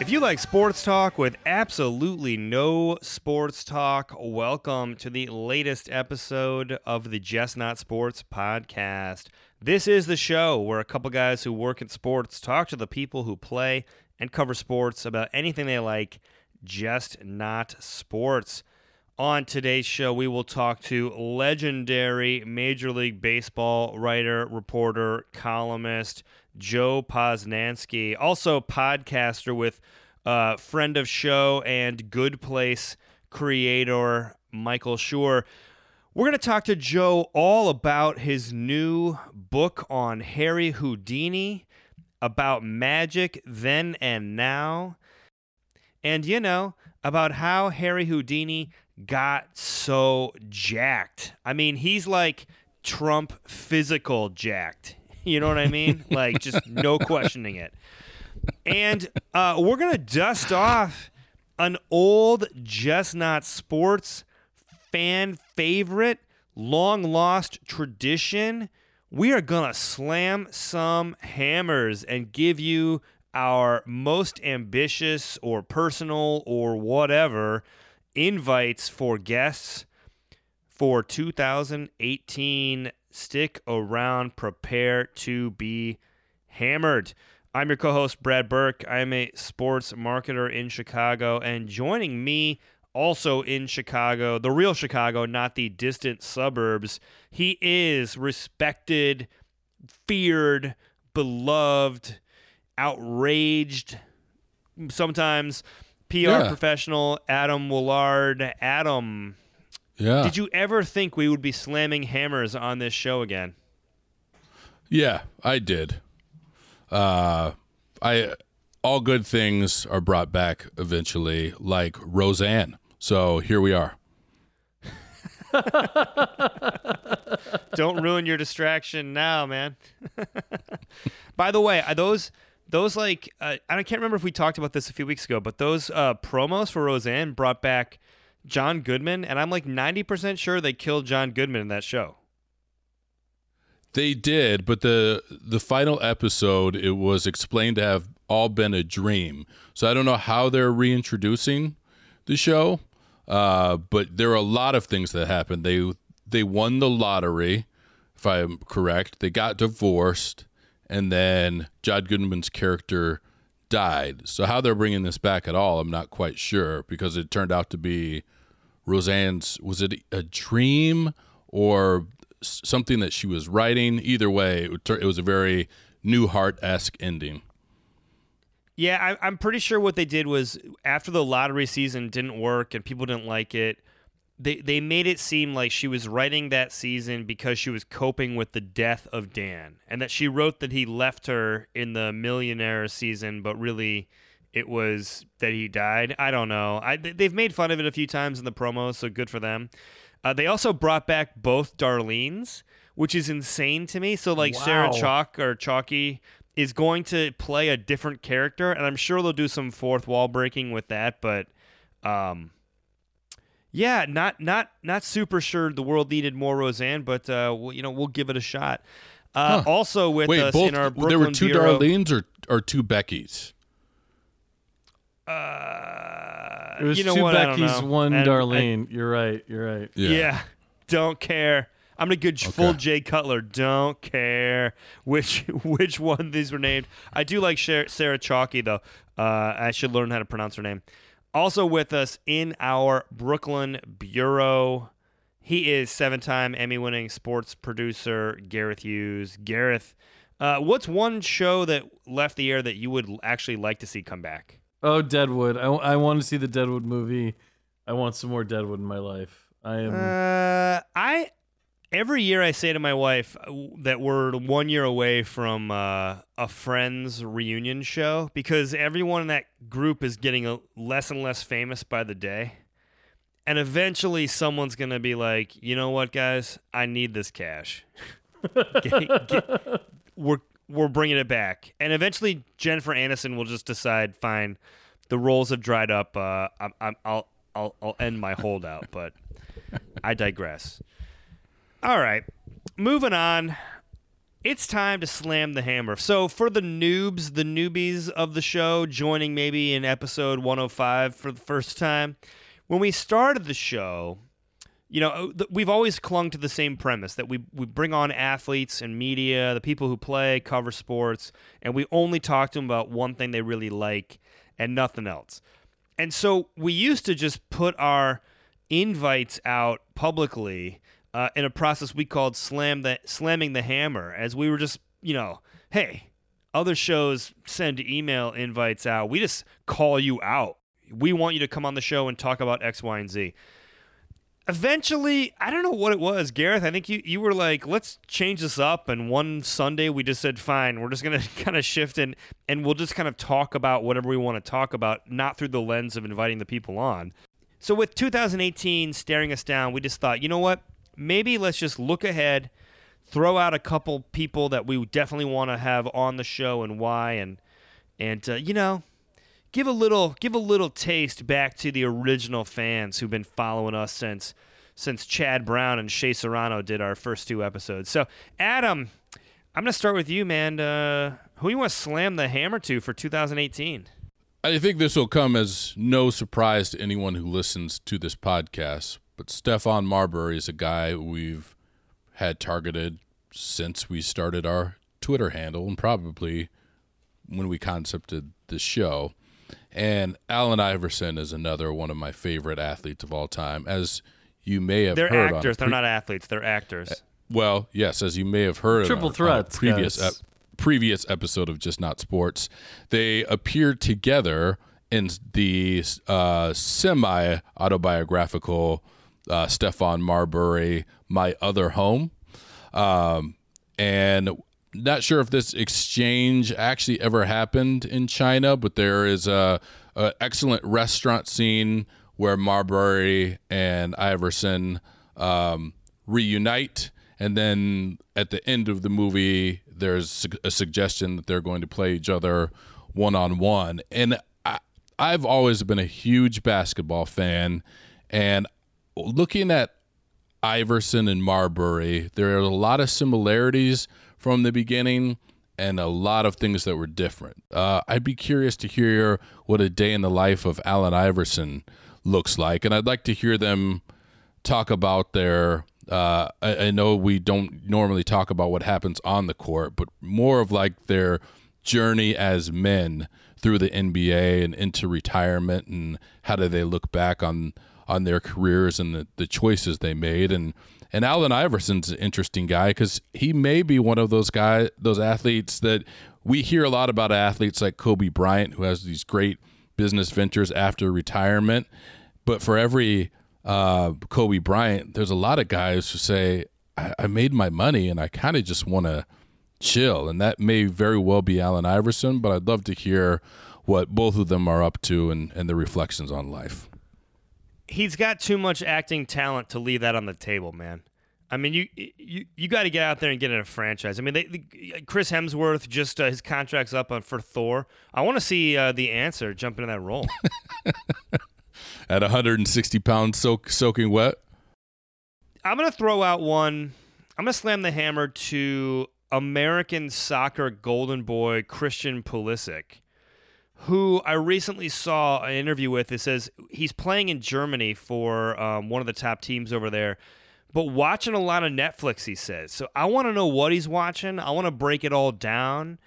If you like sports talk with absolutely no sports talk, welcome to the latest episode of the Just Not Sports podcast. This is the show where a couple guys who work in sports talk to the people who play and cover sports about anything they like, just not sports. On today's show, we will talk to legendary Major League Baseball writer, reporter, columnist Joe Posnanski, also podcaster with uh, friend of show and Good Place creator Michael Schur. We're going to talk to Joe all about his new book on Harry Houdini, about magic then and now, and you know, about how Harry Houdini got so jacked. I mean, he's like Trump physical jacked. You know what I mean? like, just no questioning it. And uh, we're going to dust off an old Just Not Sports fan favorite, long lost tradition. We are going to slam some hammers and give you our most ambitious or personal or whatever invites for guests for 2018. Stick around, prepare to be hammered. I'm your co host, Brad Burke. I'm a sports marketer in Chicago, and joining me also in Chicago, the real Chicago, not the distant suburbs, he is respected, feared, beloved, outraged, sometimes PR Yeah. professional Adam Willard. Adam, Yeah. did you ever think we would be slamming hammers on this show again? Yeah, I did. Uh, I all good things are brought back eventually, like Roseanne. So here we are. Don't ruin your distraction now, man. By the way, are those those like uh, I can't remember if we talked about this a few weeks ago, but those uh, promos for Roseanne brought back John Goodman, and I'm like 90% sure they killed John Goodman in that show. They did, but the the final episode it was explained to have all been a dream. So I don't know how they're reintroducing the show, uh, but there are a lot of things that happened. They they won the lottery, if I'm correct. They got divorced, and then John Goodman's character died. So how they're bringing this back at all, I'm not quite sure because it turned out to be Roseanne's. Was it a dream or something that she was writing? Either way, it, it was a very Newhart esque ending. Yeah, I, I'm pretty sure what they did was after the lottery season didn't work and people didn't like it, they they made it seem like she was writing that season because she was coping with the death of Dan, and that she wrote that he left her in the millionaire season, but really it was that he died. I don't know. I they- they've made fun of it a few times in the promos, so good for them. Uh, they also brought back both Darlene's, which is insane to me. So like Sarah Chalk or Chalky is going to play a different character, and I'm sure they'll do some fourth wall breaking with that. But, um, yeah, not not not super sure the world needed more Roseanne, but uh, well, you know we'll give it a shot. Uh, Huh. Also with Wait, us both in our Brooklyn there were two bureau, Darlenes or or two Beckys. Uh, It was you know two what? Becky's, one And I- Darlene. You're right. You're right. Yeah. don't care. I'm a good full Okay. Jay Cutler. Don't care which which one these were named. I do like Sarah Chalky though. Uh, I should learn how to pronounce her name. Also with us in our Brooklyn bureau, he is seven-time Emmy-winning sports producer Gareth Hughes. Gareth, uh, what's one show that left the air that you would actually like to see come back? Oh, Deadwood. I, I want to see the Deadwood movie. I want some more Deadwood in my life. I am. Uh, I every year I say to my wife uh, that we're one year away from uh, a Friends reunion show because everyone in that group is getting a, less and less famous by the day. And eventually, someone's going to be like, you know what, guys? I need this cash. Get- get- we're we're bringing it back, and eventually Jennifer Aniston will just decide, fine, the roles have dried up. Uh, I'm, I'm, I'll I'll I'll end my holdout, but I digress. All right, moving on. It's time to slam the hammer. So, for the noobs, the newbies of the show, joining maybe in episode 105 for the first time, when we started the show, you know, uh, we've always clung to the same premise that we, we bring on athletes and media, the people who play, cover sports, and we only talk to them about one thing they really like and nothing else. And so we used to just put our invites out publicly uh, in a process we called slam the slamming the hammer, as we were just you know, hey, other shows send email invites out. We just call you out. We want you to come on the show and talk about X, Y, and Z. Eventually, I don't know what it was, Gareth. I think you, you were like, let's change this up. And one Sunday, we just said, fine, we're just going to kind of shift and, and we'll just kind of talk about whatever we want to talk about, not through the lens of inviting the people on. So, with 2018 staring us down, we just thought, you know what? Maybe let's just look ahead, throw out a couple people that we definitely want to have on the show and why, and and uh, you know, give a little give a little taste back to the original fans who've been following us since since Chad Brown and Shea Serrano did our first two episodes. So, Adam, I'm gonna start with you, man. Uh, who you want to slam the hammer to for 2018? I think this will come as no surprise to anyone who listens to this podcast, but Stephon Marbury is a guy we've had targeted since we started our Twitter handle and probably when we concepted the show. And Allen Iverson is another one of my favorite athletes of all time. As you may have heard They're heard actors. on They're not athletes. They're actors. well, yes, as you may have heard Triple on, threats, previous guys. previous episode of Just Not Sports, they appeared together in the uh, semi autobiographical uh, Stephon Marbury, My Other Home. Um, and not sure if this exchange actually ever happened in China, but there is a, a excellent restaurant scene where Marbury and Iverson um, reunite, and then at the end of the movie, there's a suggestion that they're going to play each other one on one. And I, I've always been a huge basketball fan, and looking at Iverson and Marbury, there are a lot of similarities from the beginning and a lot of things that were different. Uh, I'd be curious to hear what a day in the life of Allen Iverson looks like, and I'd like to hear them talk about their. Uh, I, I know we don't normally talk about what happens on the court, but more of like their journey as men through the NBA and into retirement, and how do they look back on on their careers and the, the choices they made and and Allen Iverson's an interesting guy because he may be one of those guys, those athletes that we hear a lot about athletes like Kobe Bryant, who has these great business ventures after retirement. But for every uh, Kobe Bryant, there's a lot of guys who say, I, I made my money and I kind of just want to chill. And that may very well be Allen Iverson, but I'd love to hear what both of them are up to and, and the reflections on life. He's got too much acting talent to leave that on the table, man. I mean, you you you got to get out there and get in a franchise. I mean, they, they, Chris Hemsworth just uh, his contract's up on, for Thor. I want to see uh, the answer jump into that role. At 160 pounds soak, soaking wet, I'm gonna throw out one. I'm gonna slam the hammer to American soccer golden boy Christian Pulisic, who I recently saw an interview with. It says he's playing in Germany for um, one of the top teams over there, but watching a lot of Netflix. He says so. I want to know what he's watching. I want to break it all down,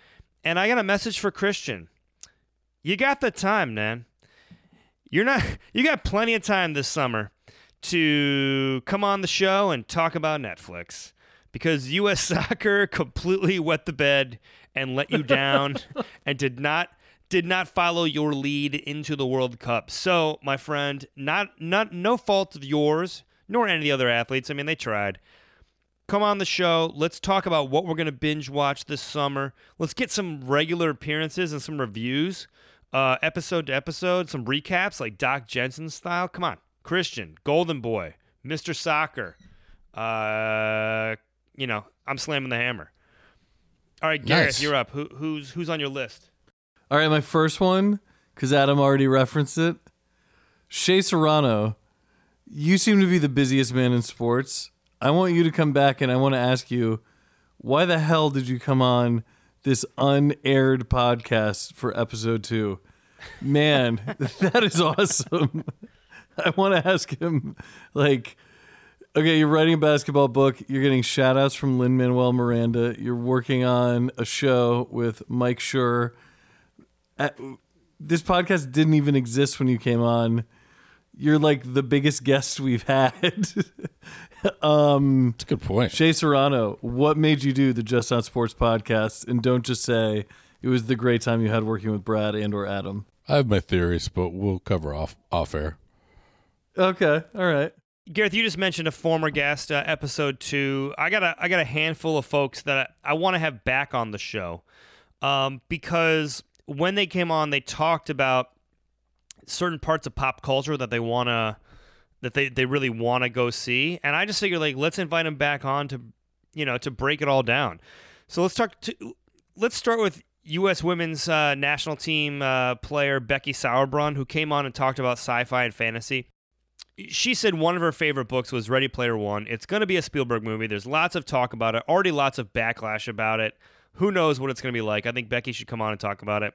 and I got a message for Christian. You got the time, man. You're not. You got plenty of time this summer to come on the show and talk about Netflix because U.S. soccer completely wet the bed and let you down and did not did not follow your lead into the World Cup. So, my friend, not not no fault of yours nor any of the other athletes. I mean, they tried. Come on the show. Let's talk about what we're going to binge watch this summer. Let's get some regular appearances and some reviews, uh, episode to episode, some recaps like Doc Jensen style. Come on, Christian, Golden Boy, Mr. Soccer. Uh, you know, I'm slamming the hammer. All right, Gareth, Nice. you're up. Who, who's who's on your list? All right, my first one, because Adam already referenced it. Shea Serrano, you seem to be the busiest man in sports. I want you to come back and I want to ask you, why the hell did you come on this unaired podcast for episode two? Man, that is awesome. I want to ask him, like, okay, you're writing a basketball book. You're getting shout outs from Lin Manuel Miranda. You're working on a show with Mike Schur. Uh, this podcast didn't even exist when you came on. You're like the biggest guest we've had. um, That's a good point. Shea Serrano, what made you do the Just Not Sports podcast? And don't just say it was the great time you had working with Brad and or Adam. I have my theories, but we'll cover off off air. Okay, all right. Gareth, you just mentioned a former guest, uh, episode two. I got a I got a handful of folks that I, I want to have back on the show, um, because when they came on, they talked about certain parts of pop culture that they want to that they, they really want to go see, and I just figured like let's invite them back on to you know to break it all down. So let's talk to let's start with U.S. women's uh, national team uh, player Becky Sauerbrunn, who came on and talked about sci-fi and fantasy she said one of her favorite books was Ready Player One. It's going to be a Spielberg movie. There's lots of talk about it, already lots of backlash about it. Who knows what it's going to be like? I think Becky should come on and talk about it.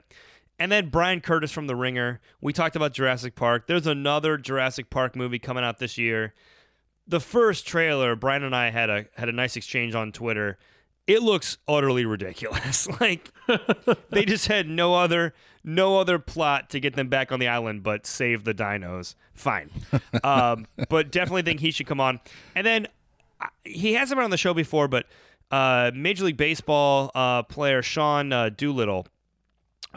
And then Bryan Curtis from The Ringer. We talked about Jurassic Park. There's another Jurassic Park movie coming out this year. The first trailer, Bryan and I had a had a nice exchange on Twitter. It looks utterly ridiculous. like they just had no other no other plot to get them back on the island but save the dinos. Fine, um, but definitely think he should come on. And then he hasn't been on the show before, but uh, Major League Baseball uh, player Sean uh, Doolittle,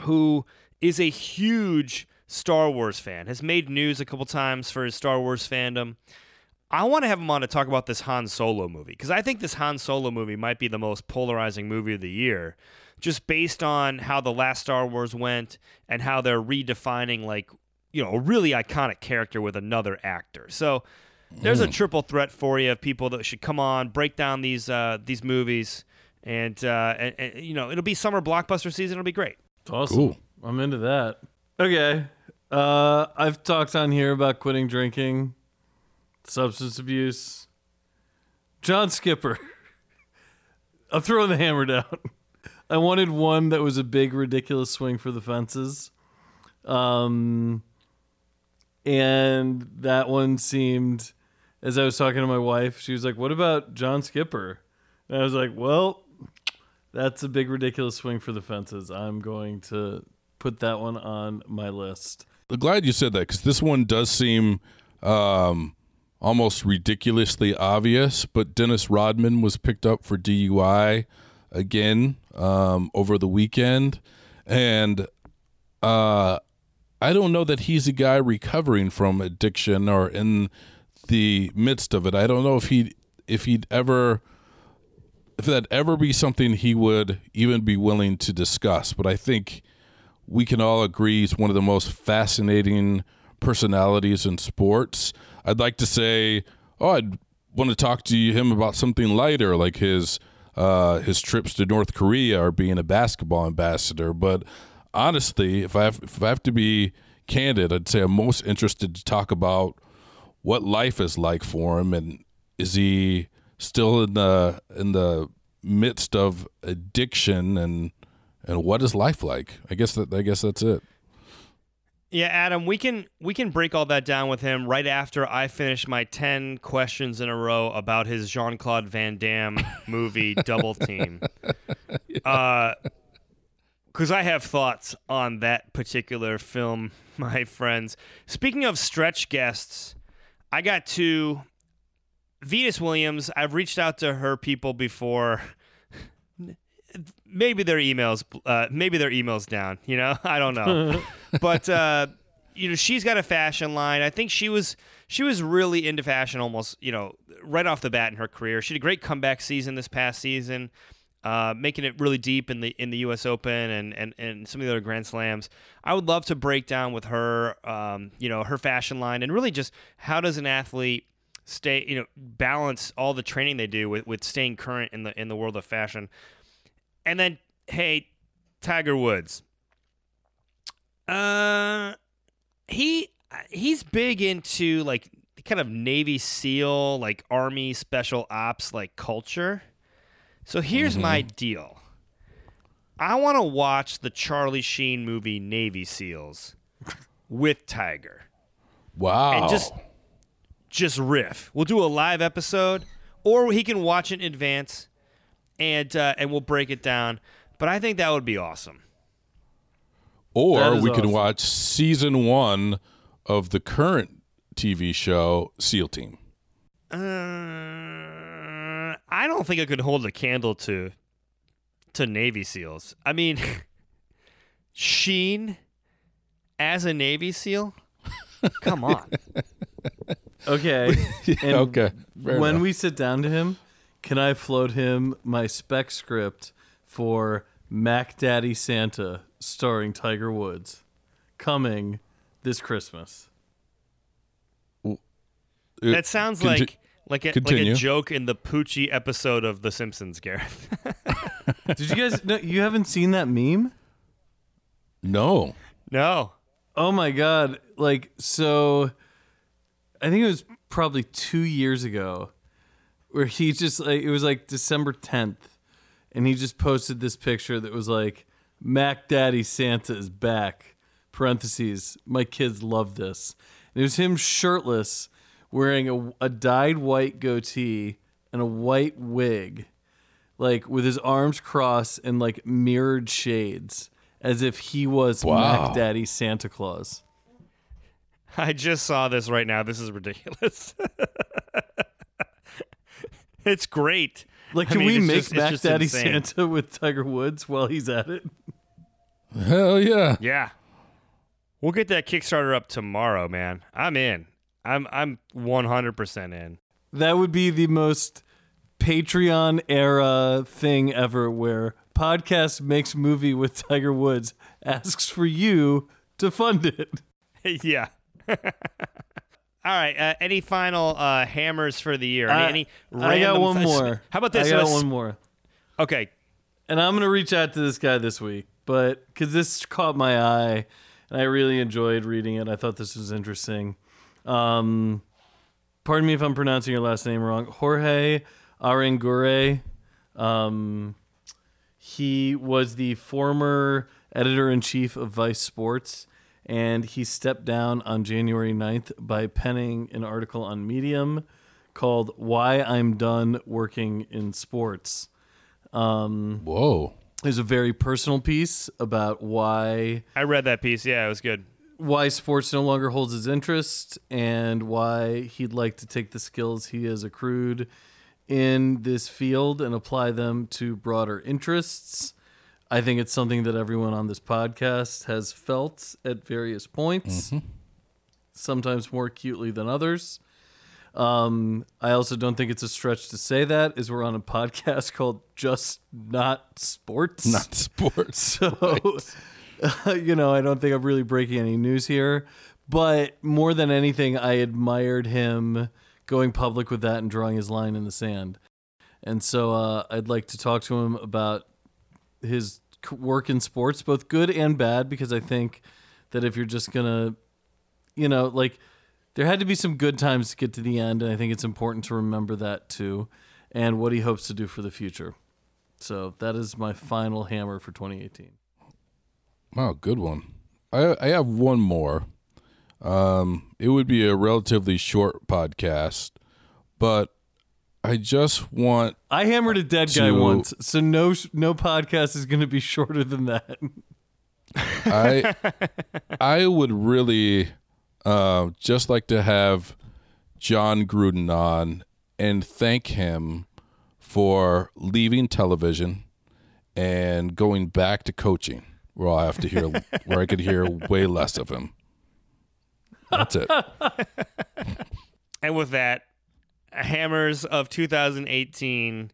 who is a huge Star Wars fan, has made news a couple times for his Star Wars fandom. I want to have him on to talk about this Han Solo movie because I think this Han Solo movie might be the most polarizing movie of the year, just based on how the last Star Wars went and how they're redefining like you know a really iconic character with another actor. So there's a triple threat for you of people that should come on, break down these uh, these movies, and, uh, and, and you know it'll be summer blockbuster season. It'll be great. It's awesome. Cool. I'm into that. Okay. Uh, I've talked on here about quitting drinking, substance abuse. John Skipper. I'm throwing the hammer down. I wanted one that was a big, ridiculous swing for the fences. Um, and that one seemed, as I was talking to my wife, she was like, What about John Skipper? And I was like, Well, that's a big, ridiculous swing for the fences. I'm going to put that one on my list. I'm glad you said that because this one does seem um, almost ridiculously obvious. But Dennis Rodman was picked up for DUI again um, over the weekend, and uh, I don't know that he's a guy recovering from addiction or in the midst of it. I don't know if he if he'd ever if that ever be something he would even be willing to discuss. But I think we can all agree he's one of the most fascinating personalities in sports. I'd like to say, oh, I'd want to talk to him about something lighter, like his uh, his trips to North Korea or being a basketball ambassador. But honestly, if I have, if I have to be candid, I'd say I'm most interested to talk about what life is like for him, and is he still in the in the midst of addiction and and what is life like? I guess that I guess that's it. Yeah, Adam, we can we can break all that down with him right after I finish my ten questions in a row about his Jean Claude Van Damme movie Double Team. Uh, because I have thoughts on that particular film, my friends. Speaking of stretch guests, I got to Venus Williams. I've reached out to her people before. Maybe their emails, uh, maybe their emails down. You know, I don't know, but uh, you know, she's got a fashion line. I think she was she was really into fashion almost, you know, right off the bat in her career. She had a great comeback season this past season uh, making it really deep in the in the U.S. Open and, and, and some of the other Grand Slams. I would love to break down with her, um, you know, her fashion line and really just how does an athlete stay, you know, balance all the training they do with, with staying current in the in the world of fashion. And then, hey, Tiger Woods. Uh, he he's big into like kind of Navy SEAL, like Army Special Ops, like culture. So here's my deal. I want to watch the Charlie Sheen movie Navy SEALs with Tiger Wow. and just just riff. We'll do a live episode, or he can watch it in advance, and uh, and we'll break it down. But I think that would be awesome. Or is we can awesome. watch season one of the current TV show SEAL Team. Uh, I don't think I could hold a candle to to Navy SEAls. I mean, Sheen as a Navy SEAL. Come on. Okay. And okay. fair when enough. we sit down to him, can I float him my spec script for Mac Daddy Santa starring Tiger Woods coming this Christmas? That sounds like like a, like a joke in the Poochie episode of The Simpsons, Gareth. Did you guys no, you haven't seen that meme? no. no. Oh my god. Like so I think it was probably 2 years ago where he just like it was like December 10th and he just posted this picture that was like Mac Daddy Santa is back. Parentheses. My kids love this. And it was him shirtless wearing a, a dyed white goatee and a white wig like with his arms crossed and like mirrored shades as if he was Wow. Mac Daddy Santa Claus. I just saw this right now. This is ridiculous. it's great. Like, I can mean, we make just- Mac Daddy insane. Santa with Tiger Woods while he's at it? Hell yeah. Yeah. We'll get that Kickstarter up tomorrow, man. I'm in. I'm I'm 100% in. That would be the most Patreon era thing ever where podcast makes movie with Tiger Woods asks for you to fund it. yeah. All right. Uh, any final uh, hammers for the year? Any, I- any I got one more. How about this? I got one more. Okay. and I'm gonna reach out to this guy this week, but because this caught my eye, and I really enjoyed reading it. I thought this was interesting. Um, pardon me if I'm pronouncing your last name wrong. Jorge Arangure. Um, he was the former editor in chief of Vice Sports, and he stepped down on January 9th by penning an article on Medium called "Why I'm Done Working in Sports." Um, Whoa. There's a very personal piece about why I read that piece. Yeah, it was good. Why sports no longer holds his interest and why he'd like to take the skills he has accrued in this field and apply them to broader interests. I think it's something that everyone on this podcast has felt at various points, sometimes more acutely than others. Um, I also don't think it's a stretch to say that, as we're on a podcast called Just Not Sports. Not sports. So, you know, I don't think I'm really breaking any news here. But more than anything, I admired him going public with that and drawing his line in the sand. And so uh, I'd like to talk to him about his work in sports, both good and bad, because I think that if you're just going to, you know, like there had to be some good times to get to the end. And I think it's important to remember that too, and what he hopes to do for the future. So that is my final hammer for 2018. Wow, good one. I I have one more. Um, it would be a relatively short podcast, but I just want I hammered a dead guy once, so no no podcast is going to be shorter than that. I I would really uh, just like to have Jon Gruden on and thank him for leaving television and going back to coaching, where I have to hear where I could hear way less of him. That's it. And with that, hammers of 2018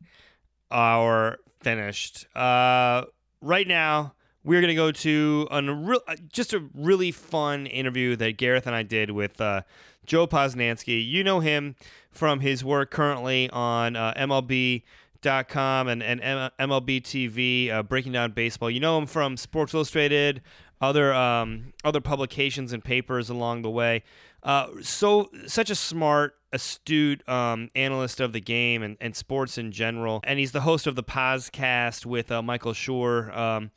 are finished. Uh, right now, we're gonna go to a real, uh, just a really fun interview that Gareth and I did with uh, Joe Posnanski. You know him from his work currently on uh, MLB.com network.com and, and MLB TV, uh, breaking down baseball. You know him from Sports Illustrated, other um, other publications and papers along the way. Uh, so such a smart, astute um, analyst of the game and, and sports in general, and he's the host of the PosCast with uh, Michael Schur. Um,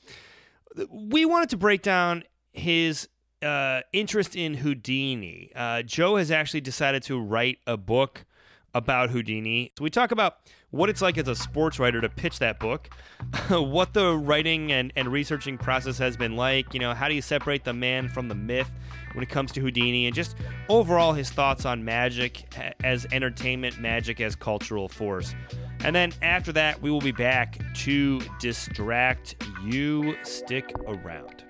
we wanted to break down his uh, interest in Houdini. Uh, Joe has actually decided to write a book about Houdini. So we talk about what it's like as a sports writer to pitch that book, what the writing and, and researching process has been like, you know, how do you separate the man from the myth when it comes to Houdini, and just overall his thoughts on magic as entertainment, magic as cultural force. And then after that, we will be back to distract you. Stick around.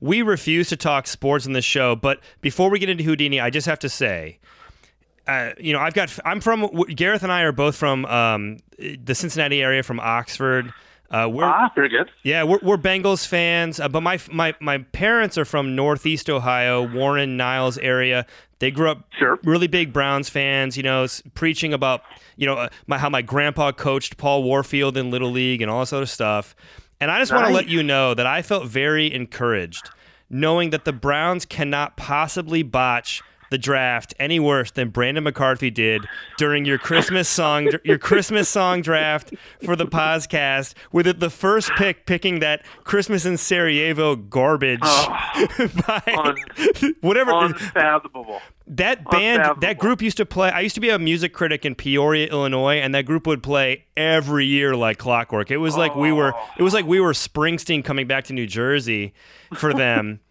We refuse to talk sports in this show, but before we get into Houdini, I just have to say, uh, you know, I've got, I'm from, Gareth and I are both from um, the Cincinnati area, from Oxford. Uh, we're, ah, very good. Yeah, we're, we're Bengals fans, uh, but my, my my parents are from Northeast Ohio, Warren, Niles area. They grew up Sure. really big Browns fans, you know, preaching about, you know, uh, my, how my grandpa coached Paul Warfield in Little League and all this other stuff. And I just want to let you know that I felt very encouraged knowing that the Browns cannot possibly botch the draft any worse than Brandon McCarthy did during your Christmas song your Christmas song draft for the podcast with it the first pick picking that Christmas in Sarajevo garbage oh, by Un- whatever Unfathomable. that band, that group used to play. I used to be a music critic in Peoria, Illinois, and that group would play every year like clockwork. It was like we were, it was like we were Springsteen coming back to New Jersey for them.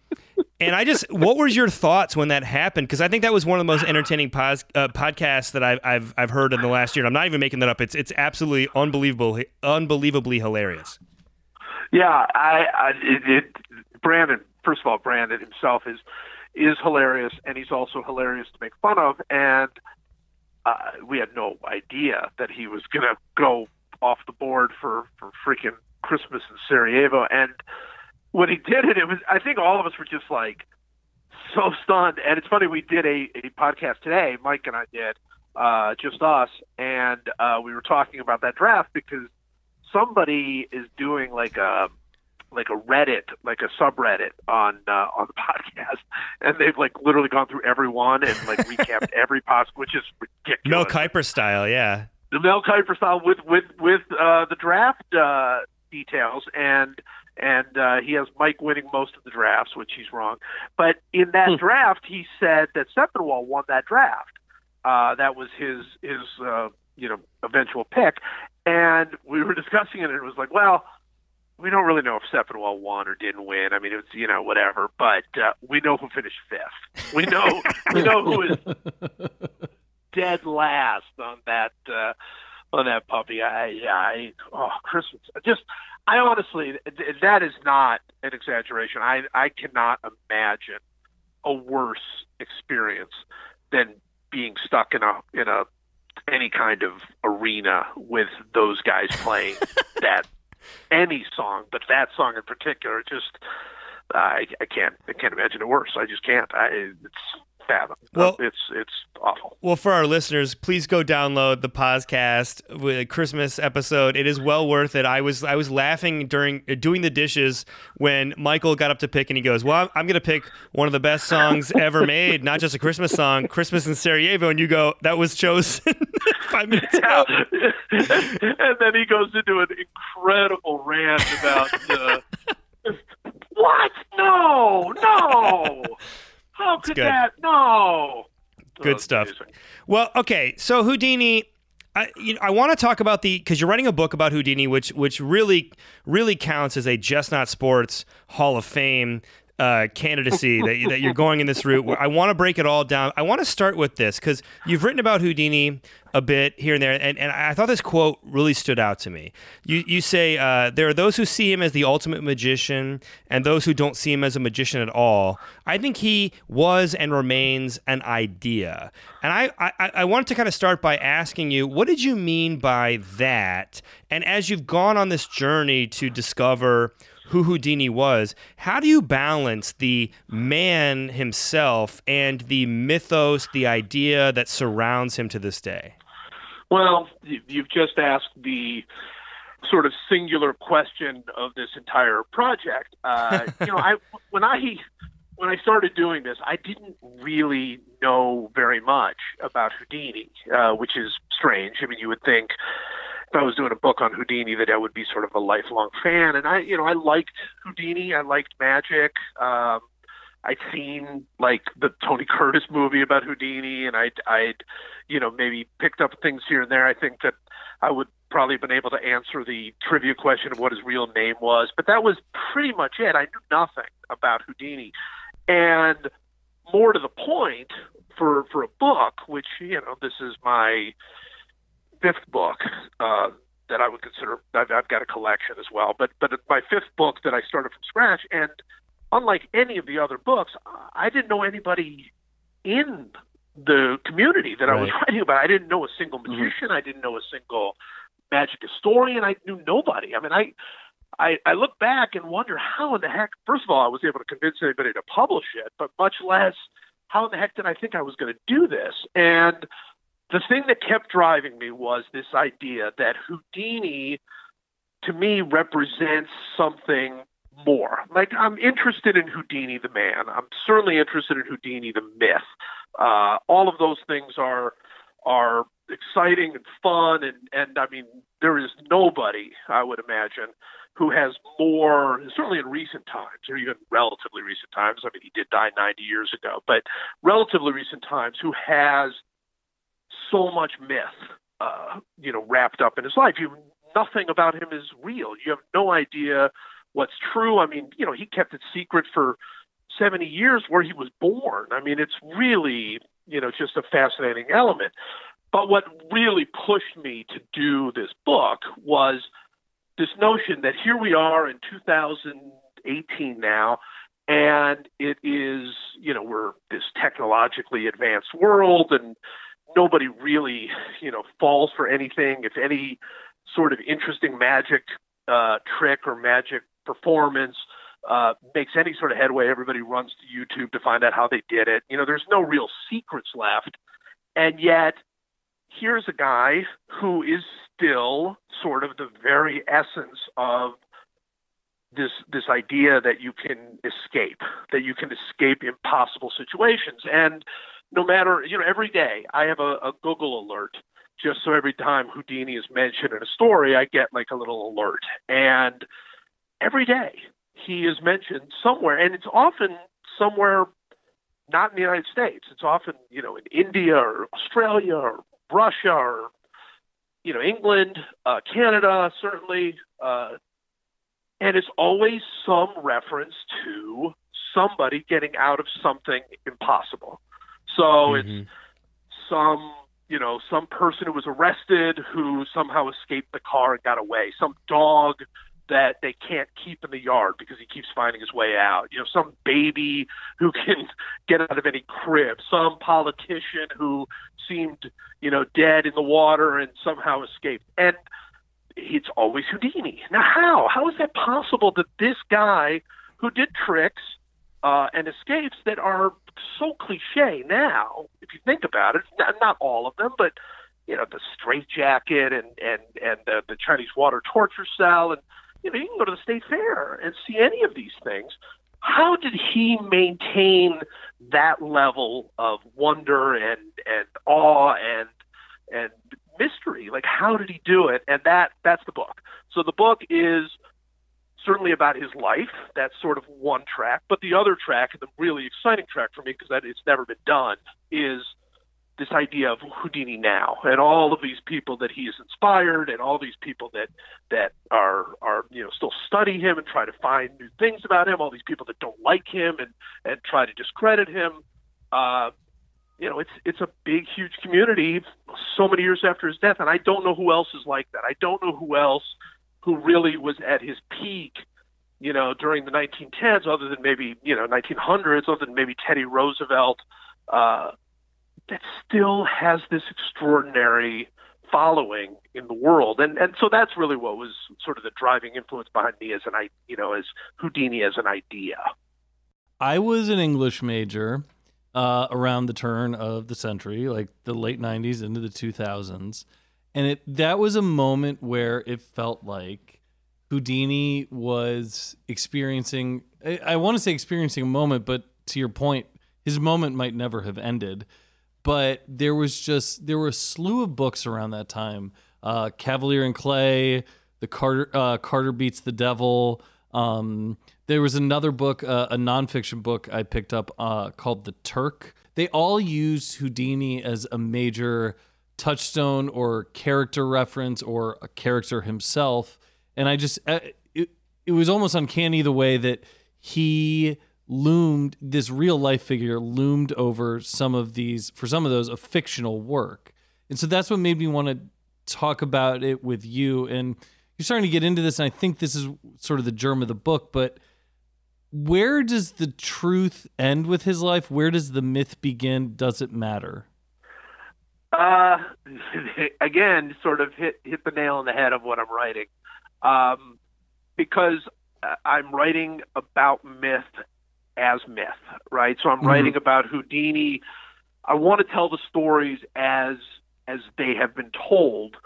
and I just, what were your thoughts when that happened? Because I think that was one of the most entertaining pos, uh, podcasts that I've, I've I've heard in the last year. And I'm not even making that up. It's it's absolutely unbelievable, unbelievably hilarious. Yeah, I, I it, it, Brandon. First of all, Brandon himself is is hilarious, and he's also hilarious to make fun of. And uh, we had no idea that he was gonna go off the board for for freaking Christmas in Sarajevo. And when he did it, it was I think all of us were just like so stunned. And it's funny, we did a, a podcast today. Mike and I did, uh, just us, and uh, we were talking about that draft because somebody is doing like a like a Reddit, like a subreddit on uh, on the podcast, and they've like literally gone through every one and like recapped every possible, which is ridiculous. Mel Kiper style, yeah. the Mel Kiper style with with with uh, the draft uh, details, and and uh, he has Mike winning most of the drafts, which he's wrong. But in that draft, he said that Sepinwall won that draft. Uh, that was his his uh, you know eventual pick, and we were discussing it, and it was like, well. We don't really know if Sepinwall won or didn't win. I mean, it's you know whatever, but uh, we know who finished fifth. We know we know who is dead last on that uh, on that puppy. I, I oh Christmas. Just I honestly that is not an exaggeration. I I cannot imagine a worse experience than being stuck in a in a any kind of arena with those guys playing that any song, but that song in particular. Just I I can't I can't imagine it worse. I just can't. I it's fathom. Well- it's it's awful. Well, for our listeners, please go download the podcast with a Christmas episode. It is well worth it. I was I was laughing during uh, doing the dishes when Michael got up to pick and he goes, "Well, I'm, I'm going to pick one of the best songs ever made, not just a Christmas song, Christmas in Sarajevo." And you go, "That was chosen five minutes ago." Yeah. and then he goes into an incredible rant about uh, what? No, no. How could good. that? No. Good Oh, stuff. amazing. Well, okay, so Houdini. I, you know, I want to talk about the because you're writing a book about Houdini, which which really really counts as a Just Not Sports Hall of Fame uh, candidacy that, that you're going in this route. Where I want to break it all down. I want to start with this because you've written about Houdini a bit here and there, and, and I thought this quote really stood out to me. You you say uh, there are those who see him as the ultimate magician and those who don't see him as a magician at all. I think he was and remains an idea, and I I, I wanted to kind of start by asking you what did you mean by that? And as you've gone on this journey to discover who Houdini was. How do you balance the man himself and the mythos, the idea that surrounds him to this day? Well, you- you've just asked the sort of singular question of this entire project. Uh, you know, I when I when I started doing this, I didn't really know very much about Houdini, uh, which is strange. I mean, you would think if I was doing a book on Houdini that I would be sort of a lifelong fan. And I, you know, I liked Houdini. I liked magic. Um, I'd seen like the Tony Curtis movie about Houdini, and I'd, I'd, you know, maybe picked up things here and there. I think that I would probably have been able to answer the trivia question of what his real name was, but that was pretty much it. I knew nothing about Houdini, and more to the point, for for a book, which you know, this is my fifth book uh, that I would consider. I've, I've got a collection as well, but but my fifth book that I started from scratch, and unlike any of the other books, I didn't know anybody in the community that I was writing about. I didn't know a single magician. I didn't know a single magic historian. I knew nobody. I mean, I. I, I look back and wonder how in the heck, first of all, I was able to convince anybody to publish it, but much less how in the heck did I think I was going to do this? And the thing that kept driving me was this idea that Houdini, to me, represents something more. Like, I'm interested in Houdini the man. I'm certainly interested in Houdini the myth. Uh, all of those things are are exciting and fun, and and I mean, there is nobody I would imagine who has more, certainly in recent times, or even relatively recent times. I mean, he did die 90 years ago, but relatively recent times, who has so much myth, uh, you know, wrapped up in his life. You nothing about him is real. You have no idea what's true. I mean, you know, he kept it secret for 70 years where he was born. I mean, it's really, you know, just a fascinating element. But what really pushed me to do this book was this notion that here we are in 2018 now, and it is, you know, we're this technologically advanced world, and nobody really, you know, falls for anything. If any sort of interesting magic uh, trick or magic performance uh, makes any sort of headway, everybody runs to YouTube to find out how they did it. You know, there's no real secrets left, and yet here's a guy who is still sort of the very essence of this this idea that you can escape, that you can escape impossible situations. And no matter, you know, every day I have a, a Google alert just so every time Houdini is mentioned in a story, I get like a little alert. And every day he is mentioned somewhere, and it's often somewhere not in the United States. It's often, you know, in India or Australia or Russia or, you know, England, uh, Canada, certainly. Uh, and it's always some reference to somebody getting out of something impossible. So it's mm-hmm. some you know some person who was arrested who somehow escaped the car and got away. Some dog that they can't keep in the yard because he keeps finding his way out. You know some baby who can get out of any crib. Some politician who seemed you know dead in the water and somehow escaped. And it's always Houdini. Now, how? How is that possible that this guy who did tricks uh, and escapes that are so cliche now, if you think about it, not, not all of them, but you know, the straitjacket and and and the, the Chinese water torture cell, and you know, you can go to the state fair and see any of these things. How did he maintain that level of wonder and and awe and and mystery? Like, how did he do it? And that that's the book. So the book is certainly about his life. That's sort of one track. But the other track, the really exciting track for me, because that it's never been done, is this idea of Houdini now and all of these people that he has inspired and all these people that that are are you know still study him and try to find new things about him. All these people that don't like him and and try to discredit him. Uh, you know, it's it's a big, huge community. So many years after his death, and I don't know who else is like that. I don't know who else who really was at his peak, you know, during the 1910s, other than maybe you know 1900s, other than maybe Teddy Roosevelt, uh, that still has this extraordinary following in the world, and and so that's really what was sort of the driving influence behind me as an I you know as Houdini as an idea. I was an English major uh, around the turn of the century, like the late '90s into the 2000s, and it that was a moment where it felt like Houdini was experiencing. I, I want to say experiencing a moment, but to your point, his moment might never have ended. But there was just there were a slew of books around that time. Uh, Kavalier and Clay, the Carter uh, Carter beats the devil. Um, there was another book, uh, a nonfiction book I picked up uh, called The Turk. They all used Houdini as a major touchstone or character reference or a character himself. And I just, uh, it, it was almost uncanny the way that he loomed, this real life figure loomed over some of these, for some of those, a fictional work. And so that's what made me want to talk about it with you. And you're starting to get into this, and I think this is sort of the germ of the book, but where does the truth end with his life? Where does the myth begin? Does it matter? Uh, again, sort of hit hit the nail on the head of what I'm writing, um, because uh, I'm writing about myth as myth, right? So I'm Mhm. writing about Houdini. I want to tell the stories as as they have been told,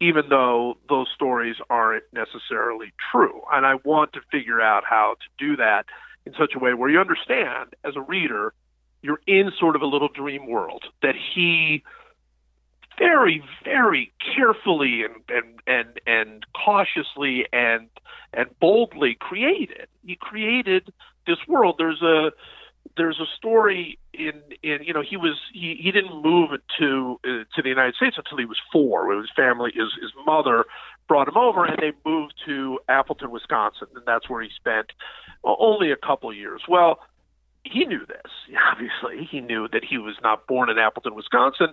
even though those stories aren't necessarily true. And I want to figure out how to do that in such a way where you understand as a reader, you're in sort of a little dream world that he very, very carefully and and and, and cautiously and and boldly created. He created this world. There's a there's a story in in you know he was he, he didn't move to uh, to the United States until he was four. When his family his his mother brought him over, and they moved to Appleton, Wisconsin, and that's where he spent only a couple years. Well, he knew this. Obviously, he knew that he was not born in Appleton, Wisconsin,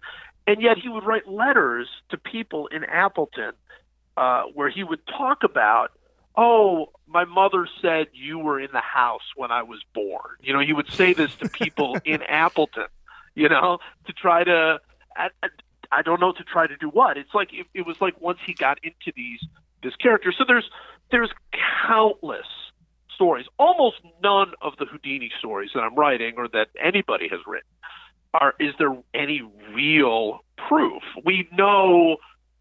and yet he would write letters to people in Appleton uh, where he would talk about, "Oh, my mother said you were in the house when I was born." You know, he would say this to people in Appleton. You know, to try to. I, I, don't know to try to do what. It's like it, it was like once he got into these this character. So there's there's countless stories. Almost none of the Houdini stories that I'm writing or that anybody has written are is there any real proof? We know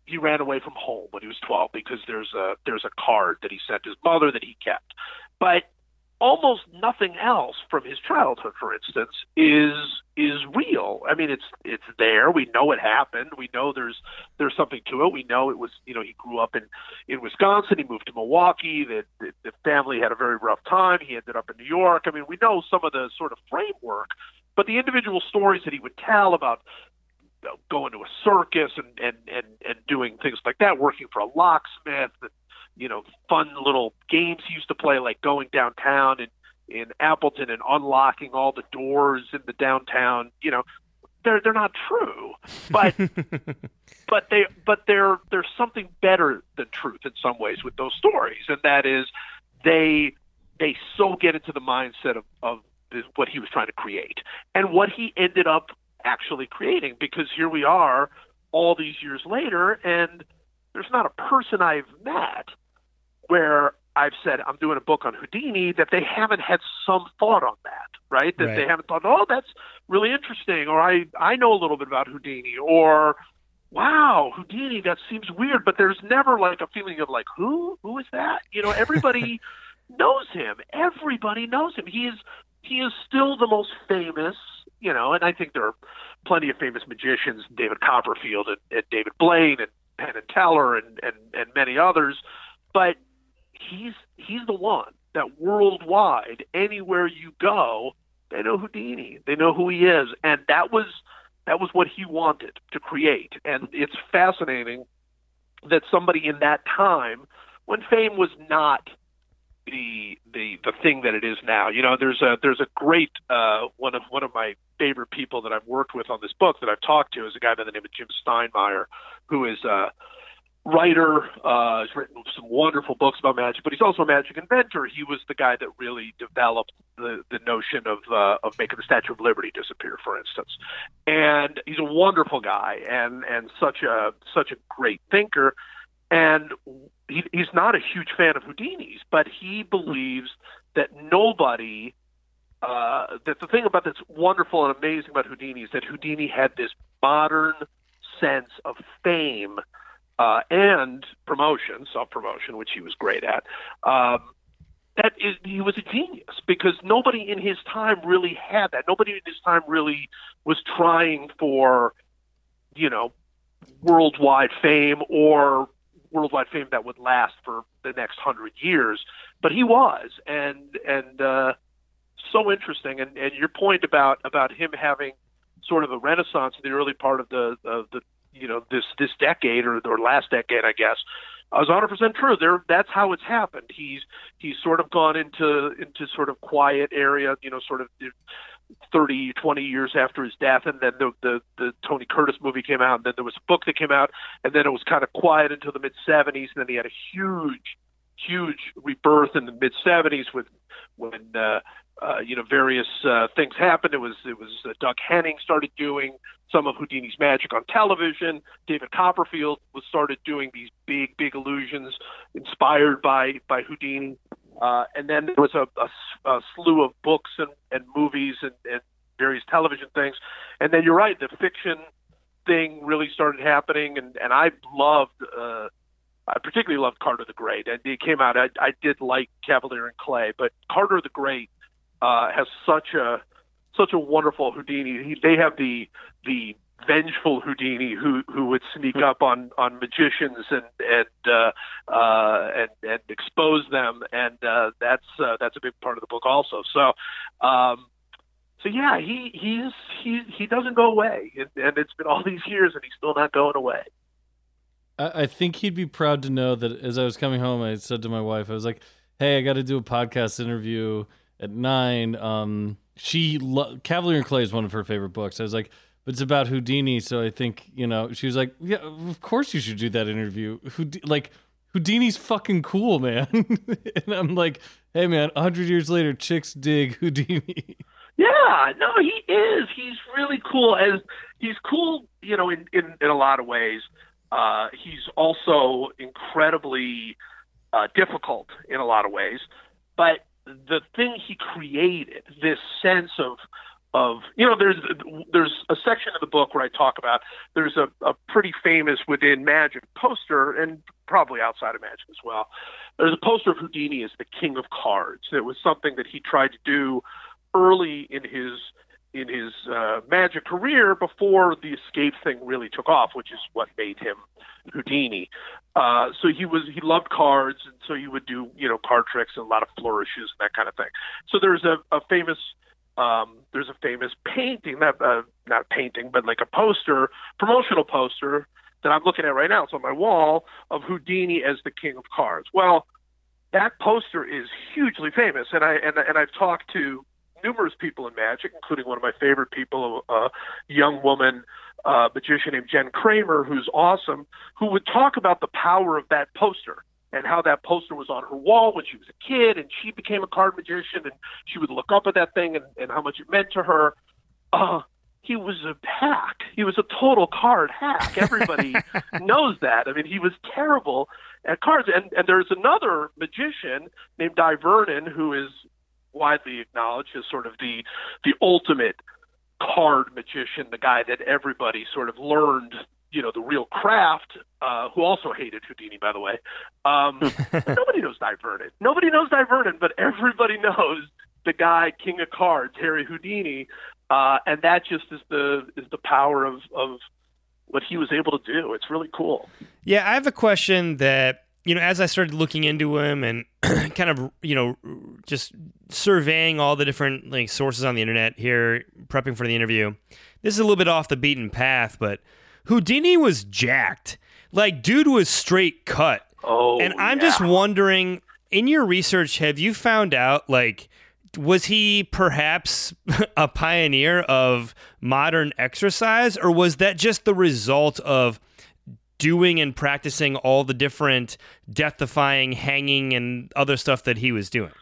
he ran away from home when he was 12 because there's a there's a card that he sent his mother that he kept. But almost nothing else from his childhood for instance is is real. I mean it's it's there. We know it happened. We know there's there's something to it. We know it was, you know, he grew up in in Wisconsin, he moved to Milwaukee, the, the the family had a very rough time. He ended up in New York. I mean, we know some of the sort of framework, but the individual stories that he would tell about you know, going to a circus and, and, and, and doing things like that, working for a locksmith, and, you know, fun little games he used to play, like going downtown and in Appleton and unlocking all the doors in the downtown, you know, they're they're not true. But but they but they're there's something better than truth in some ways with those stories, and that is they they so get into the mindset of, of what he was trying to create and what he ended up actually creating. Because here we are, all these years later, and there's not a person I've met where I've said I'm doing a book on Houdini that they haven't had some thought on that, right? That they haven't thought, oh, that's really interesting, or I I know a little bit about Houdini, or wow, Houdini, that seems weird, but there's never like a feeling of like, who? Who is that? You know, everybody knows him. Everybody knows him. He is he is still the most famous, you know, and I think there are plenty of famous magicians, David Copperfield and, and David Blaine and Penn and Teller and, and, and many others, but he's he's the one that worldwide, anywhere you go, they know Houdini. They know who he is. And that was that was what he wanted to create. And it's fascinating that somebody in that time, when fame was not the the the thing that it is now. You know, there's a there's a great uh, one of one of my favorite people that I've worked with on this book that I've talked to is a guy by the name of Jim Steinmeyer, who is a writer. Uh, he's written some wonderful books about magic, but he's also a magic inventor. He was the guy that really developed the, the notion of uh, of making the Statue of Liberty disappear, for instance. And he's a wonderful guy and and such a such a great thinker. And he, he's not a huge fan of Houdini's, but he believes that nobody uh, that the thing about that's wonderful and amazing about Houdini is that Houdini had this modern sense of fame uh, and promotion, self promotion, which he was great at. Um, that is, he was a genius because nobody in his time really had that. Nobody in his time really was trying for, you know, worldwide fame or worldwide fame that would last for the next hundred years. But he was, and and uh, so interesting. And, and your point about about him having sort of a renaissance in the early part of the of the you know this this decade or or last decade, I guess, was 100 percent true. There, that's how it's happened. He's he's sort of gone into into sort of quiet area, you know, sort of 30, 20 years after his death, and then the the, the Tony Curtis movie came out, and then there was a book that came out, and then it was kind of quiet until the mid 70s, and then he had a huge huge rebirth in the mid 70s with when uh, uh, you know various uh, things happened. It was it was uh, Doug Henning started doing some of Houdini's magic on television. David Copperfield was started doing these big big illusions inspired by by Houdini. Uh, and then there was a, a, a slew of books and, and movies and, and various television things. And then you're right, the fiction thing really started happening, and and I loved. Uh, I particularly loved Carter the Great, and it came out. I, I did like Kavalier and Clay, but Carter the Great uh, has such a such a wonderful Houdini. He, they have the the vengeful Houdini who who would sneak up on on magicians and and uh, uh, and and expose them, and uh, that's uh, that's a big part of the book also. So. Um, so yeah, he he's he he doesn't go away, and, and it's been all these years, and he's still not going away. I, I think he'd be proud to know that as I was coming home, I said to my wife, I was like, "Hey, I got to do a podcast interview at nine. Um, she lo- Kavalier and Clay is one of her favorite books. I was like, but it's about Houdini, so I think you know. She was like, "Yeah, of course you should do that interview. Houd- like Houdini's fucking cool, man." and I'm like, "Hey, man, hundred years later, chicks dig Houdini." Yeah, no, he is. He's really cool. As he's cool, you know, in in, in a lot of ways. Uh, he's also incredibly uh, difficult in a lot of ways. But the thing he created, this sense of of you know, there's there's a section of the book where I talk about there's a, a pretty famous within Magic poster and probably outside of Magic as well. There's a poster of Houdini as the king of cards. It was something that he tried to do early in his in his uh, magic career before the escape thing really took off, which is what made him Houdini. Uh, so he was he loved cards, and so he would do you know card tricks and a lot of flourishes and that kind of thing. So there's a, a famous um, there's a famous painting, not uh, not painting, but like a poster, promotional poster that I'm looking at right now. It's on my wall of Houdini as the king of cards. Well, that poster is hugely famous, and I and, and I've talked to numerous people in magic, including one of my favorite people, a young woman uh, magician named Jen Kramer, who's awesome, who would talk about the power of that poster and how that poster was on her wall when she was a kid, and she became a card magician, and she would look up at that thing and, and how much it meant to her. Uh, he was a hack. He was a total card hack. Everybody knows that. I mean, he was terrible at cards. And and there's another magician named Dai Vernon who is widely acknowledged as sort of the the ultimate card magician, the guy that everybody sort of learned, you know, the real craft. Uh, who also hated Houdini, by the way. Um, nobody knows Dai Vernon. Nobody knows Dai Vernon, but everybody knows the guy, King of Cards, Harry Houdini, uh, and that just is the is the power of of what he was able to do. It's really cool. Yeah, I have a question that you know, as I started looking into him and kind of you know just surveying all the different like sources on the internet here, prepping for the interview. This is a little bit off the beaten path, but Houdini was jacked. Like, dude was straight cut. Oh, and I'm yeah. just wondering, in your research, have you found out like was he perhaps a pioneer of modern exercise, or was that just the result of doing and practicing all the different death-defying hanging and other stuff that he was doing?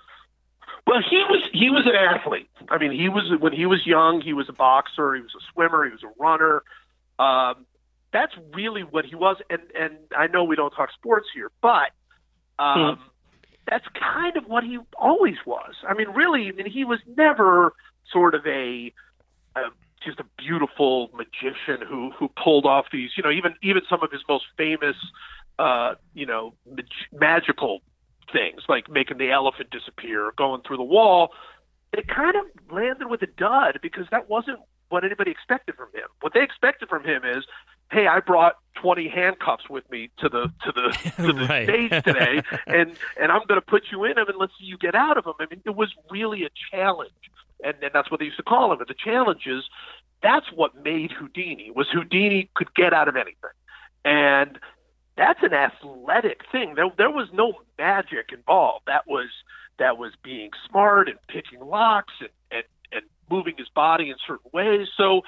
Well, he was he was an athlete. I mean, he was when he was young, he was a boxer, he was a swimmer, he was a runner. Um, that's really what he was. And and I know we don't talk sports here, but um, that's kind of what he always was. I mean, really, I mean, he was never sort of a, a just a beautiful magician who who pulled off these. You know, even even some of his most famous, uh, you know, mag- magical things like making the elephant disappear going through the wall, it kind of landed with a dud because that wasn't what anybody expected from him. What they expected from him is, hey, I brought 20 handcuffs with me to the to the to the Right. stage today, and and I'm going to put you in them and let's see you get out of them. I mean, it was really a challenge, and and that's what they used to call him. But the challenges, that's what made Houdini was Houdini could get out of anything, and that's an athletic thing. There, there was no magic involved. That was that was being smart and picking locks and, and, and moving his body in certain ways. So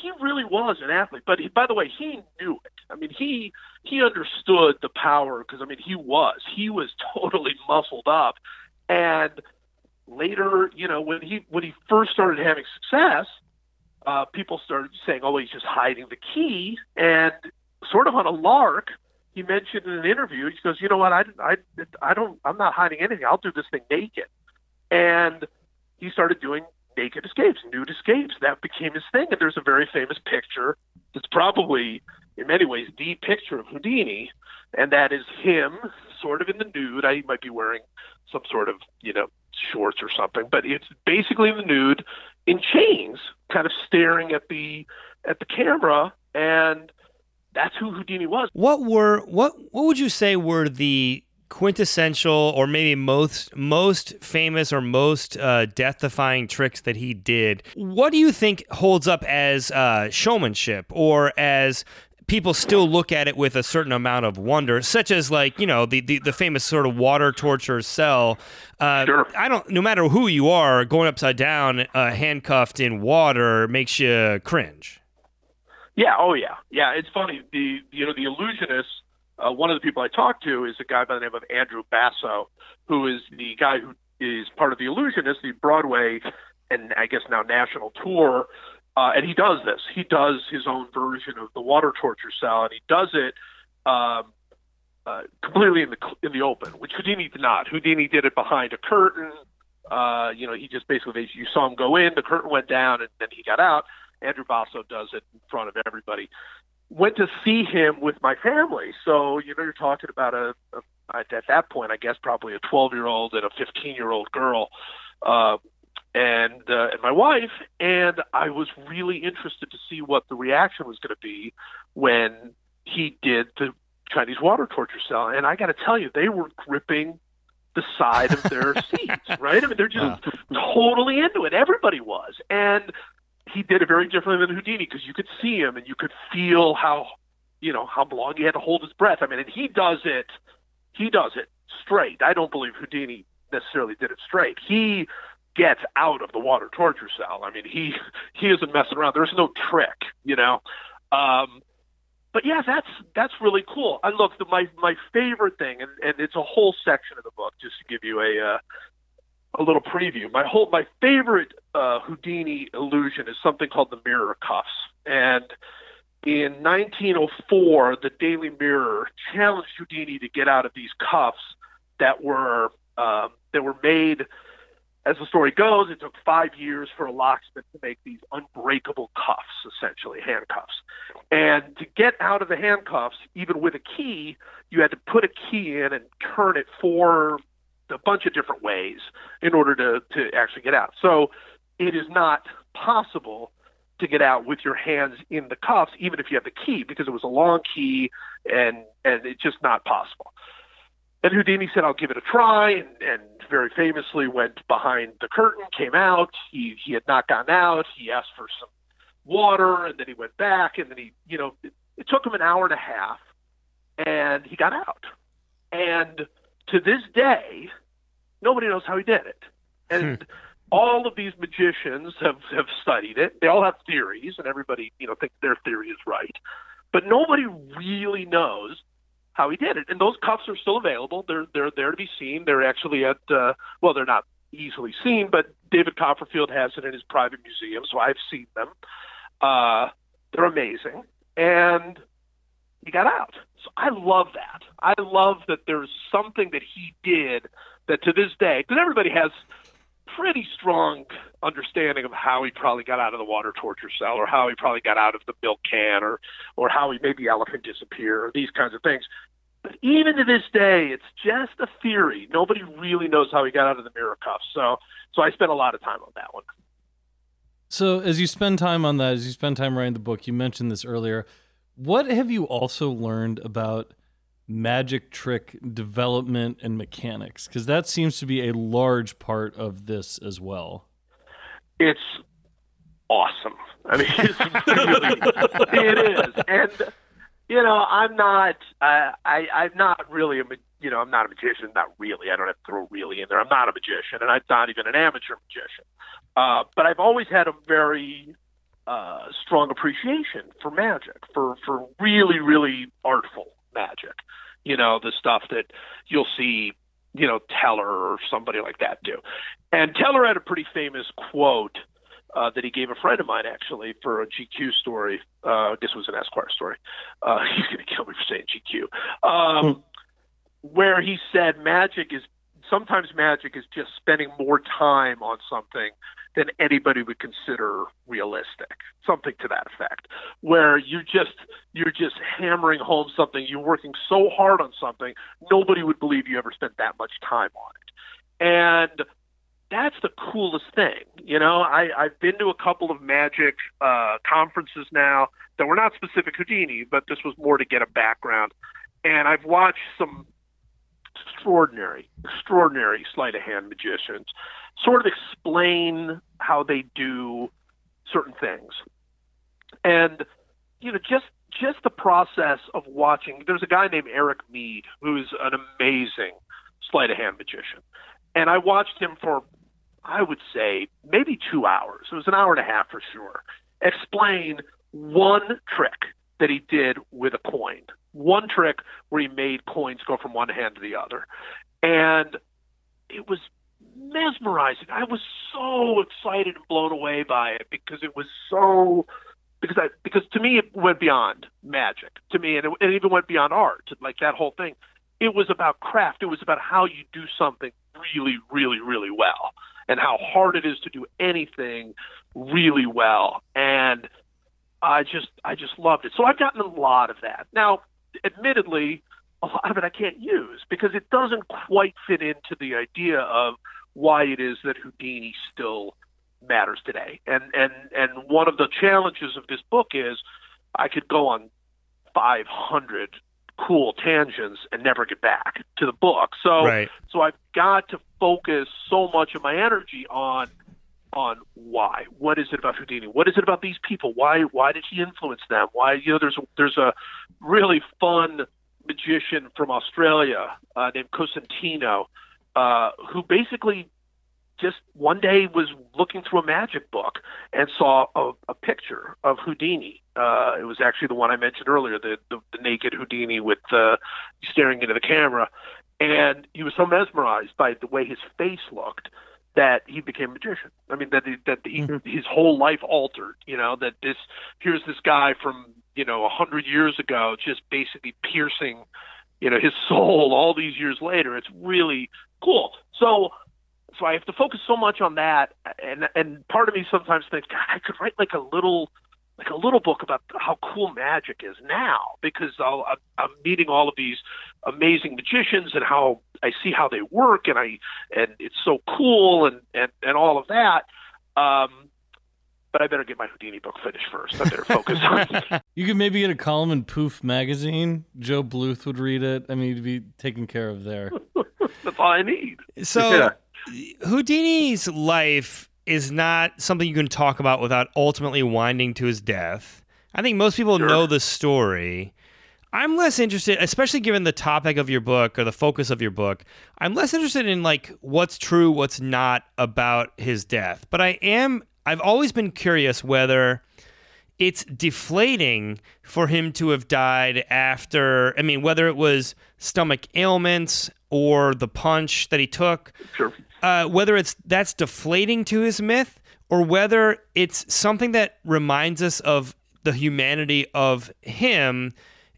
he really was an athlete. But he, by the way, he knew it. I mean, he he understood the power because I mean, he was he was totally muscled up. And later, you know, when he when he first started having success, uh, people started saying, "Oh, he's just hiding the key," and sort of on a lark he mentioned in an interview, he goes, "You know what? I, I, I don't. I'm not hiding anything. I'll do this thing naked." And he started doing naked escapes, nude escapes. That became his thing. And there's a very famous picture. that's probably, in many ways, the picture of Houdini, and that is him, sort of in the nude. I might be wearing some sort of, you know, shorts or something, but it's basically the nude in chains, kind of staring at the at the camera and that's who Houdini was. What were what what would you say were the quintessential or maybe most most famous or most uh, death-defying tricks that he did? What do you think holds up as uh, showmanship or as people still look at it with a certain amount of wonder, such as like you know the the, the famous sort of water torture cell. Uh, Sure. I don't. No matter who you are, going upside down, uh, handcuffed in water makes you cringe. Yeah, oh yeah, yeah. It's funny. The you know the illusionist. Uh, one of the people I talked to is a guy by the name of Andrew Basso, who is the guy who is part of the illusionist, the Broadway and I guess now national tour. Uh, and he does this. He does his own version of the water torture cell, and he does it um, uh, completely in the in the open, which Houdini did not. Houdini did it behind a curtain. Uh, you know, he just basically you saw him go in, the curtain went down, and then he got out. Andrew Basso does it in front of everybody. Went to see him with my family, so you know you're talking about a, a at that point, I guess probably a 12 year old and a 15 year old girl, uh, and uh, and my wife, and I was really interested to see what the reaction was going to be when he did the Chinese water torture cell, and I got to tell you, they were gripping the side of their seats, right? I mean, they're just totally into it. Everybody was, and he did it very differently than Houdini because you could see him and you could feel how, you know, how long he had to hold his breath. I mean, and he does it, he does it straight. I don't believe Houdini necessarily did it straight. He gets out of the water torture cell. I mean, he he isn't messing around. There's no trick, you know. Um, but yeah, that's that's really cool. I look, the, my my favorite thing, and, and it's a whole section of the book, just to give you a uh, a little preview. My whole my favorite uh, Houdini illusion is something called the mirror cuffs, and in 1904, the Daily Mirror challenged Houdini to get out of these cuffs that were um, that were made. As the story goes, it took five years for a locksmith to make these unbreakable cuffs, essentially handcuffs. And to get out of the handcuffs, even with a key, you had to put a key in and turn it four a bunch of different ways in order to, to actually get out. So it is not possible to get out with your hands in the cuffs, even if you have the key, because it was a long key and and it's just not possible. And Houdini said, "I'll give it a try," and, and very famously went behind the curtain, came out. He he had not gotten out. He asked for some water, and then he went back, and then he, you know, it, it took him an hour and a half, and he got out. And to this day, nobody knows how he did it. And all of these magicians have, have studied it. They all have theories, and everybody, you know, thinks their theory is right. but nobody really knows how he did it. And those cuffs are still available. They're they're there to be seen. They're actually at uh, well, they're not easily seen, but David Copperfield has it in his private museum, so I've seen them. Uh, they're amazing, and he got out. So I love that. I love that there's something that he did that to this day, because everybody has pretty strong understanding of how he probably got out of the water torture cell or how he probably got out of the milk can or or how he made the elephant disappear or these kinds of things. But even to this day, it's just a theory. Nobody really knows how he got out of the mirror cuffs. So so I spent a lot of time on that one. So as you spend time on that, as you spend time writing the book, you mentioned this earlier. What have you also learned about magic trick development and mechanics? Because that seems to be a large part of this as well. It's awesome. I mean, it's really, it is. And, you know, I'm not, uh, I, I'm not really a, you know, I'm not a magician. Not really. I don't have to throw really in there. I'm not a magician, and I'm not even an amateur magician. Uh, but I've always had a very uh, strong appreciation for magic, for for really, really artful magic. You know, the stuff that you'll see, you know, Teller or somebody like that do. And Teller had a pretty famous quote uh, that he gave a friend of mine actually for a GQ story. Uh, this was an Esquire story. Uh, he's going to kill me for saying GQ. Um, where he said magic is sometimes magic is just spending more time on something than anybody would consider realistic something to that effect where you just you're just hammering home something you're working so hard on something nobody would believe you ever spent that much time on it. And that's the coolest thing you know? I i've been to a couple of magic uh conferences now that were not specific houdini but this was more to get a background. And i've watched some extraordinary, extraordinary sleight of hand magicians sort of explain how they do certain things. And, you know, just just the process of watching there's a guy named Eric Mead who's an amazing sleight of hand magician. And I watched him for I would say maybe two hours. It was an hour and a half for sure. Explain one trick that he did with a coin one trick where he made coins go from one hand to the other. And it was mesmerizing. I was so excited and blown away by it because it was so because I because to me it went beyond magic to me and it, it even went beyond art like that whole thing. It was about craft. It was about how you do something really, really, really well and how hard it is to do anything really well. And I just I just loved it. So I've gotten a lot of that. Now admittedly, a lot of it I can't use because it doesn't quite fit into the idea of why it is that Houdini still matters today. And and and one of the challenges of this book is I could go on 500 cool tangents and never get back to the book. So Right. so I've got to focus so much of my energy on on why. What is it about Houdini? What is it about these people? Why why did he influence them? Why you know there's there's a really fun magician from Australia uh, named Cosentino uh, who basically just one day was looking through a magic book and saw a, a picture of Houdini. Uh, it was actually the one I mentioned earlier, the, the, the naked Houdini with uh, staring into the camera. And he was so mesmerized by the way his face looked that he became a magician. I mean, that he, that he, mm-hmm. his whole life altered. You know, that this here's this guy from you know a hundred years ago, just basically piercing, you know, his soul all these years later. It's really cool. So, so I have to focus so much on that, and and part of me sometimes thinks, God, I could write like a little. Like a little book about how cool magic is now, because I'll, I'm- I'm meeting all of these amazing magicians and how I see how they work, and I and it's so cool and and and all of that. Um, but I better get my Houdini book finished first. I better focus on. You could maybe get a column in Poof magazine. Joe Bluth would read it. I mean, you'd be taken care of there. That's all I need. So Houdini's life is not something you can talk about without ultimately winding to his death. I think most people Sure. know the story. I'm less interested, especially given the topic of your book or the focus of your book. I'm less interested in like what's true, what's not about his death. But I am I've always been curious whether it's deflating for him to have died after. I mean, whether it was stomach ailments or the punch that he took, Sure. uh, whether it's that's deflating to his myth or whether it's something that reminds us of the humanity of him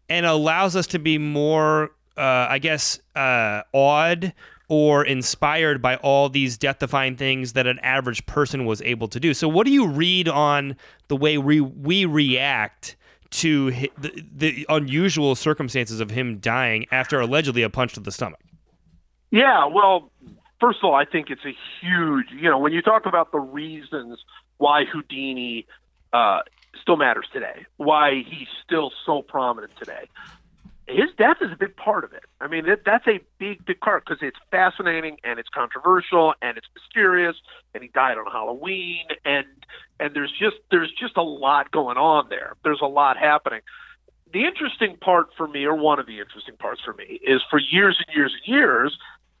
and allows us to be more, uh, I guess, uh, awed or inspired by all these death-defying things that an average person was able to do. So, what do you read on the way we we react to the, the unusual circumstances of him dying after allegedly a punch to the stomach? Yeah, well, first of all, I think it's a huge, you know, when you talk about the reasons why Houdini uh, still matters today, why he's still so prominent today, his death is a big part of it. I mean, it, that's a big, big part because it's fascinating and it's controversial and it's mysterious. And he died on Halloween, and and there's just there's just a lot going on there. There's a lot happening. The interesting part for me, or one of the interesting parts for me, is for years and years and years,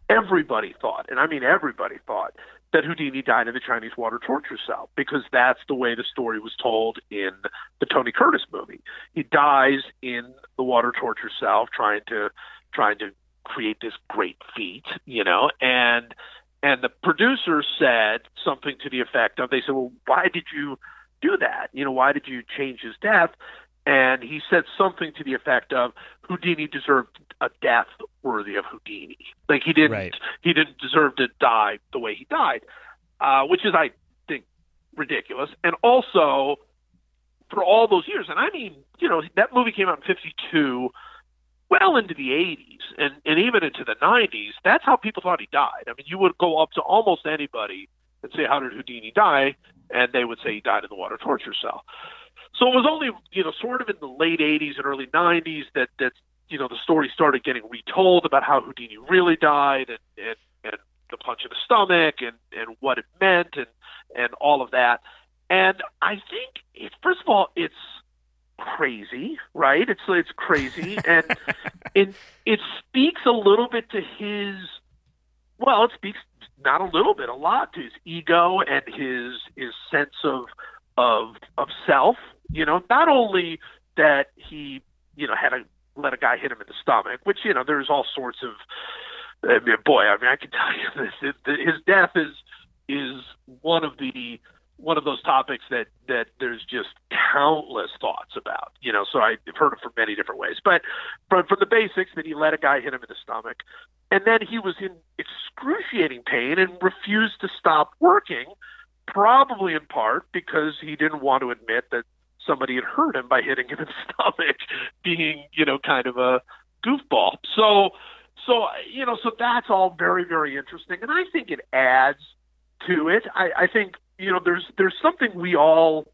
everybody thought, and I mean everybody thought, that Houdini died in the Chinese water torture cell because that's the way the story was told in the Tony Curtis movie. He dies in the water torture cell trying to trying to create this great feat, you know, and and the producer said something to the effect of they said, "Well, why did you do that? You know, why did you change his death?" And he said something to the effect of Houdini deserved a death worthy of Houdini. Like he didn't Right. he didn't deserve to die the way he died, uh, which is I think ridiculous. And also for all those years, and I mean, you know, that movie came out in '52, well into the '80s, and and even into the '90s. That's how people thought he died. I mean, you would go up to almost anybody and say, "How did Houdini die?" and they would say he died in the water torture cell. So it was only, you know, sort of in the late '80s and early '90s that that you know the story started getting retold about how Houdini really died and and, and the punch in the stomach and and what it meant and and all of that. And I think it, first of all, it's crazy, right? It's it's crazy, and it it speaks a little bit to his. Well, it speaks not a little bit, a lot to his ego and his his sense of of of self. You know, not only that he you know had a let a guy hit him in the stomach, which you know there's all sorts of. I mean, boy, I mean, I can tell you this: it, his death is is one of the one of those topics that that there's just countless thoughts about. You know, so I've heard it from many different ways. But from from the basics, that he let a guy hit him in the stomach, and then he was in excruciating pain and refused to stop working, probably in part because he didn't want to admit that somebody had hurt him by hitting him in the stomach, being you know kind of a goofball. So. So you know, so that's all very, very interesting, and I think it adds to it. I, I think you know there's there's something we all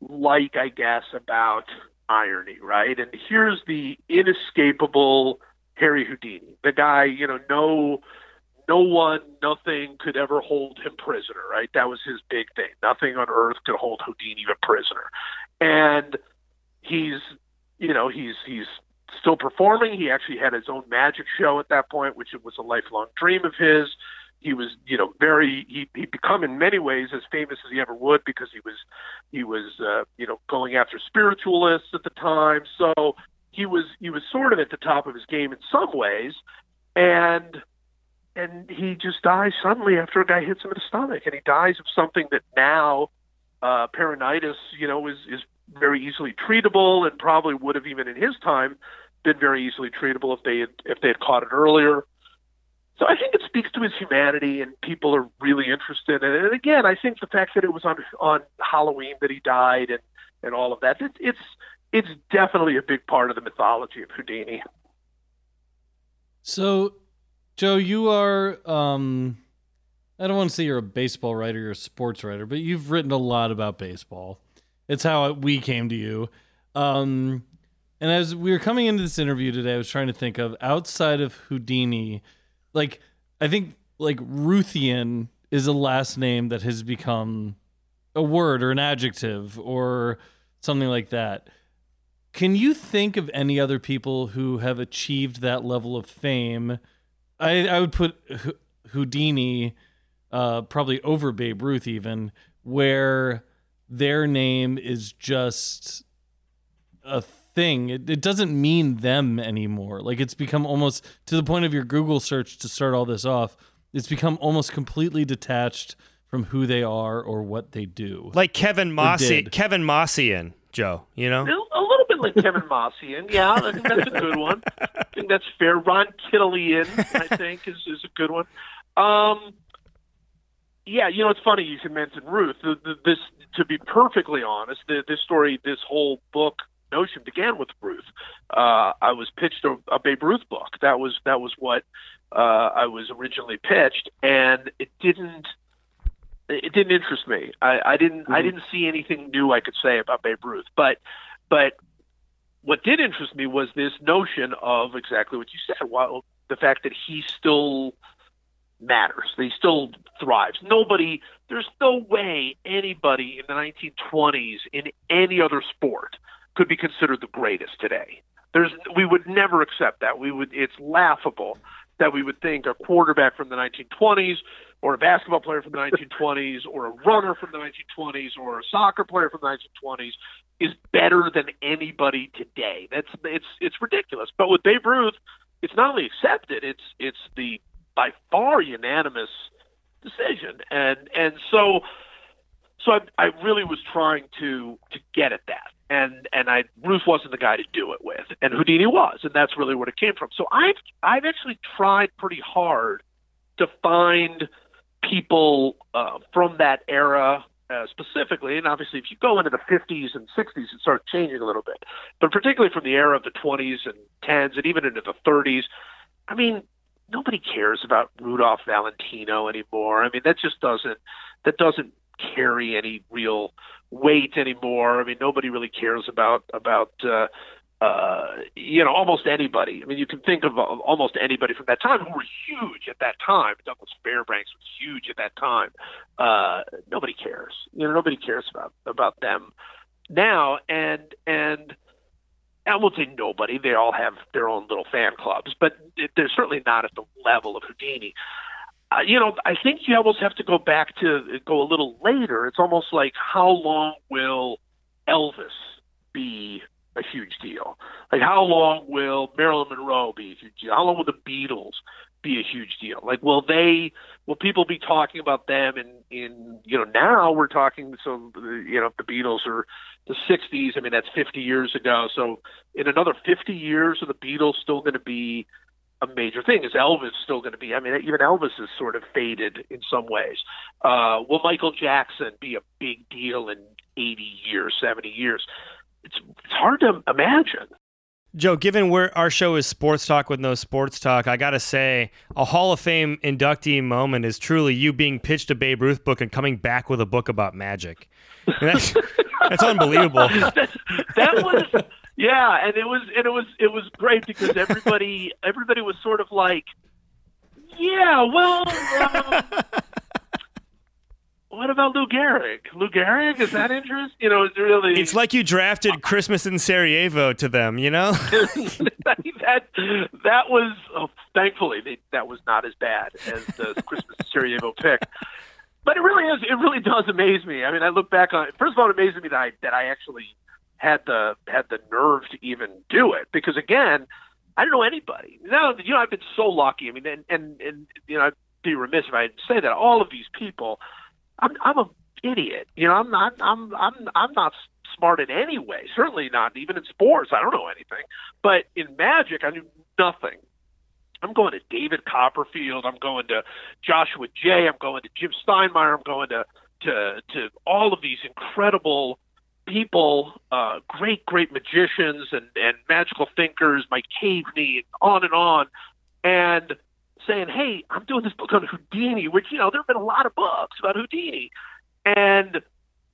like, I guess, about irony, right? And here's the inescapable Harry Houdini, the guy, you know, no no one, nothing could ever hold him prisoner, right? That was his big thing. Nothing on earth could hold Houdini a prisoner. And he's you know, he's he's still performing. He actually had his own magic show at that point, which was a lifelong dream of his he was you know very he he'd become in many ways as famous as he ever would because he was he was uh, you know going after spiritualists at the time so he was he was sort of at the top of his game in some ways and and he just dies suddenly after a guy hits him in the stomach and he dies of something that now uh peritonitis you know is is very easily treatable and probably would have even in his time been very easily treatable if they had if they had caught it earlier so I think it speaks to his humanity, and people are really interested. in it. and again, I think the fact that it was on on Halloween that he died, and and all of that, it, it's it's definitely a big part of the mythology of Houdini. So, Joe, you are um I don't want to say you're a baseball writer, you're a sports writer, but you've written a lot about baseball. It's how we came to you. Um and as we were coming into this interview today, I was trying to think of outside of Houdini, like I think like Ruthian is a last name that has become a word or an adjective or something like that. Can you think of any other people who have achieved that level of fame? I, I would put H- Houdini uh, probably over Babe Ruth, even where their name is just a thing. It, it doesn't mean them anymore. Like it's become almost to the point of your Google search to start all this off. It's become almost completely detached from who they are or what they do. Like Kevin Mossy. Kevin Mossian, Joe. You know, A little bit like Kevin Mossian. Yeah, I think that's a good one. I think that's fair. Ron Kittleian, I think, is, is a good one. Um, yeah, you know, it's funny you can mention Ruth. The, the, this, to be perfectly honest, the, this story, this whole book notion began with Ruth. Uh, I was pitched a, a Babe Ruth book. That was that was what uh, I was originally pitched, and it didn't it didn't interest me. I, I didn't I mm-hmm. didn't see anything new I could say about Babe Ruth. But but what did interest me was this notion of exactly what you said. Well, the fact that he still matters. That he still thrives. Nobody. There's no way anybody in the 1920s in any other sport could be considered the greatest today. There's we would never accept that. We would. It's laughable that we would think a quarterback from the 1920s or a basketball player from the 1920s or a runner from the 1920s or a soccer player from the 1920s is better than anybody today. That's it's it's ridiculous. But with Babe Ruth, it's not only accepted, it's it's the by far unanimous decision. And and so so I, I really was trying to to get at that. And and I Ruth wasn't the guy to do it with, and Houdini was, and that's really where it came from. So I've I've actually tried pretty hard to find people uh, from that era uh, specifically, and obviously if you go into the 50s and 60s, it starts changing a little bit. But particularly from the era of the 20s and 10s, and even into the 30s, I mean, nobody cares about Rudolph Valentino anymore. I mean, that just doesn't that doesn't carry any real weight anymore. I mean, nobody really cares about about uh, uh, you know almost anybody. I mean, you can think of almost anybody from that time who were huge at that time. Douglas Fairbanks was huge at that time. Uh, nobody cares. You know, nobody cares about about them now. And and I won't say nobody. They all have their own little fan clubs, but they're certainly not at the level of Houdini. Uh, you know, I think you almost have to go back to go a little later. It's almost like how long will Elvis be a huge deal? Like how long will Marilyn Monroe be a huge deal? How long will the Beatles be a huge deal? Like will they will people be talking about them in in you know now we're talking so you know the Beatles are the 60s. I mean that's 50 years ago. So in another 50 years are the Beatles still going to be a major thing. Is Elvis still going to be? I mean, even Elvis is sort of faded in some ways. Uh, will Michael Jackson be a big deal in 80 years, 70 years? It's, it's hard to imagine. Joe, given where our show is sports talk with no sports talk, I got to say a Hall of Fame inductee moment is truly you being pitched a Babe Ruth book and coming back with a book about magic. That's, that's unbelievable. that, that was yeah, and it was and it was it was great because everybody everybody was sort of like, yeah, well, um, what about Lou Gehrig? Lou Gehrig is that interest? You know, it's really It's like you drafted Christmas in Sarajevo to them, you know? that that was oh, thankfully they, that was not as bad as the Christmas in Sarajevo pick. But it really is. It really does amaze me. I mean, I look back on. First of all, it amazes me that I that I actually had the had the nerve to even do it because again, I don't know anybody. Now, you know, I've been so lucky. I mean, and and, and you know, I'd be remiss if I didn't say that all of these people, I'm I'm a idiot. You know, I'm not I'm I'm I'm not smart in any way. Certainly not even in sports. I don't know anything. But in magic, I knew nothing. I'm going to David Copperfield. I'm going to Joshua Jay. I'm going to Jim Steinmeyer. I'm going to to to all of these incredible people, uh, great great magicians and and magical thinkers, Mike Caveney, and on and on, and saying, "Hey, I'm doing this book on Houdini," which you know there have been a lot of books about Houdini, and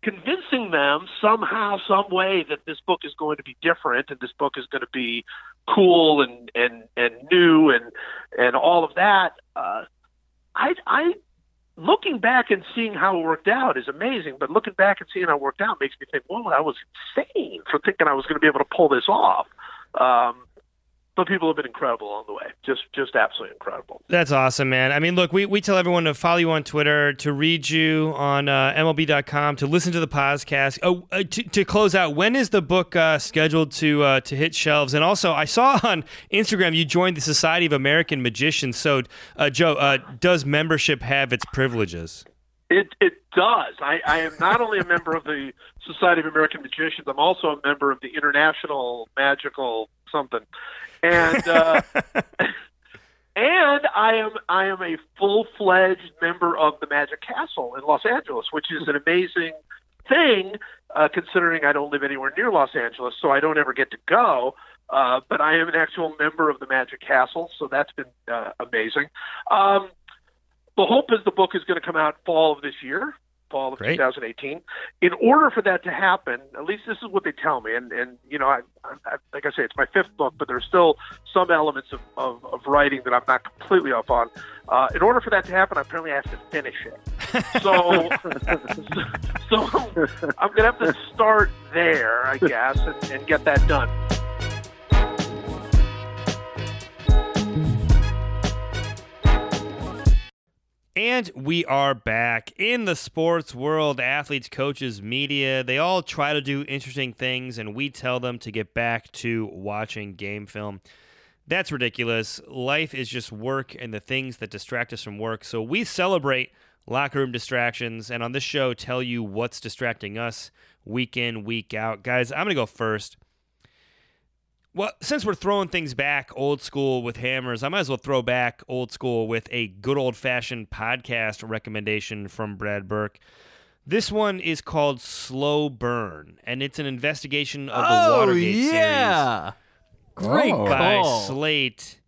convincing them somehow, some way that this book is going to be different and this book is going to be cool and and and new and and all of that. Uh, I I looking back and seeing how it worked out is amazing, but looking back and seeing how it worked out makes me think, well, I was insane for thinking I was going to be able to pull this off. Um, but people have been incredible along the way. Just just absolutely incredible. That's awesome, man. I mean, look, we, we tell everyone to follow you on Twitter, to read you on uh, MLB.com, to listen to the podcast. Oh, uh, to, to close out, when is the book uh, scheduled to uh, to hit shelves? And also, I saw on Instagram you joined the Society of American Magicians. So, uh, Joe, uh, does membership have its privileges? It it does. I, I am not only a member of the Society of American Magicians. I'm also a member of the International Magical something, and uh, and I am I am a full fledged member of the Magic Castle in Los Angeles, which is an amazing thing uh, considering I don't live anywhere near Los Angeles, so I don't ever get to go. Uh, but I am an actual member of the Magic Castle, so that's been uh, amazing. Um, the hope is the book is going to come out fall of this year, fall of Great. 2018. In order for that to happen, at least this is what they tell me, and and you know, I, I, like I say, it's my fifth book, but there's still some elements of, of, of writing that I'm not completely off on. Uh, in order for that to happen, I apparently I have to finish it. So, so I'm gonna have to start there, I guess, and, and get that done. And we are back in the sports world. Athletes, coaches, media, they all try to do interesting things, and we tell them to get back to watching game film. That's ridiculous. Life is just work and the things that distract us from work. So we celebrate locker room distractions, and on this show, tell you what's distracting us week in, week out. Guys, I'm going to go first. Well, since we're throwing things back old school with hammers, I might as well throw back old school with a good old fashioned podcast recommendation from Brad Burke. This one is called Slow Burn, and it's an investigation of the oh Watergate yeah, great Oh. series by call. Slate.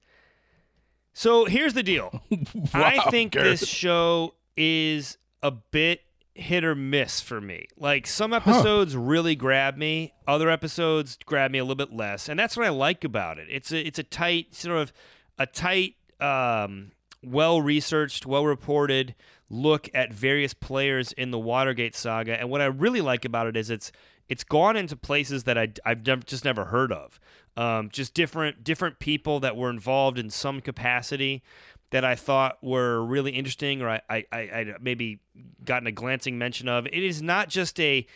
So here's the deal. wow, I think Garrett. this show is a bit hit or miss for me. Like some episodes really grab me, other episodes grab me a little bit less, and that's what I like about it. It's a it's a tight sort of a tight, um, well researched, well reported look at various players in the Watergate saga, and what I really like about it is it's it's gone into places that I, I've never, just never heard of. Um, just different different people that were involved in some capacity that I thought were really interesting, or I, I, I maybe gotten a glancing mention of. It is not just a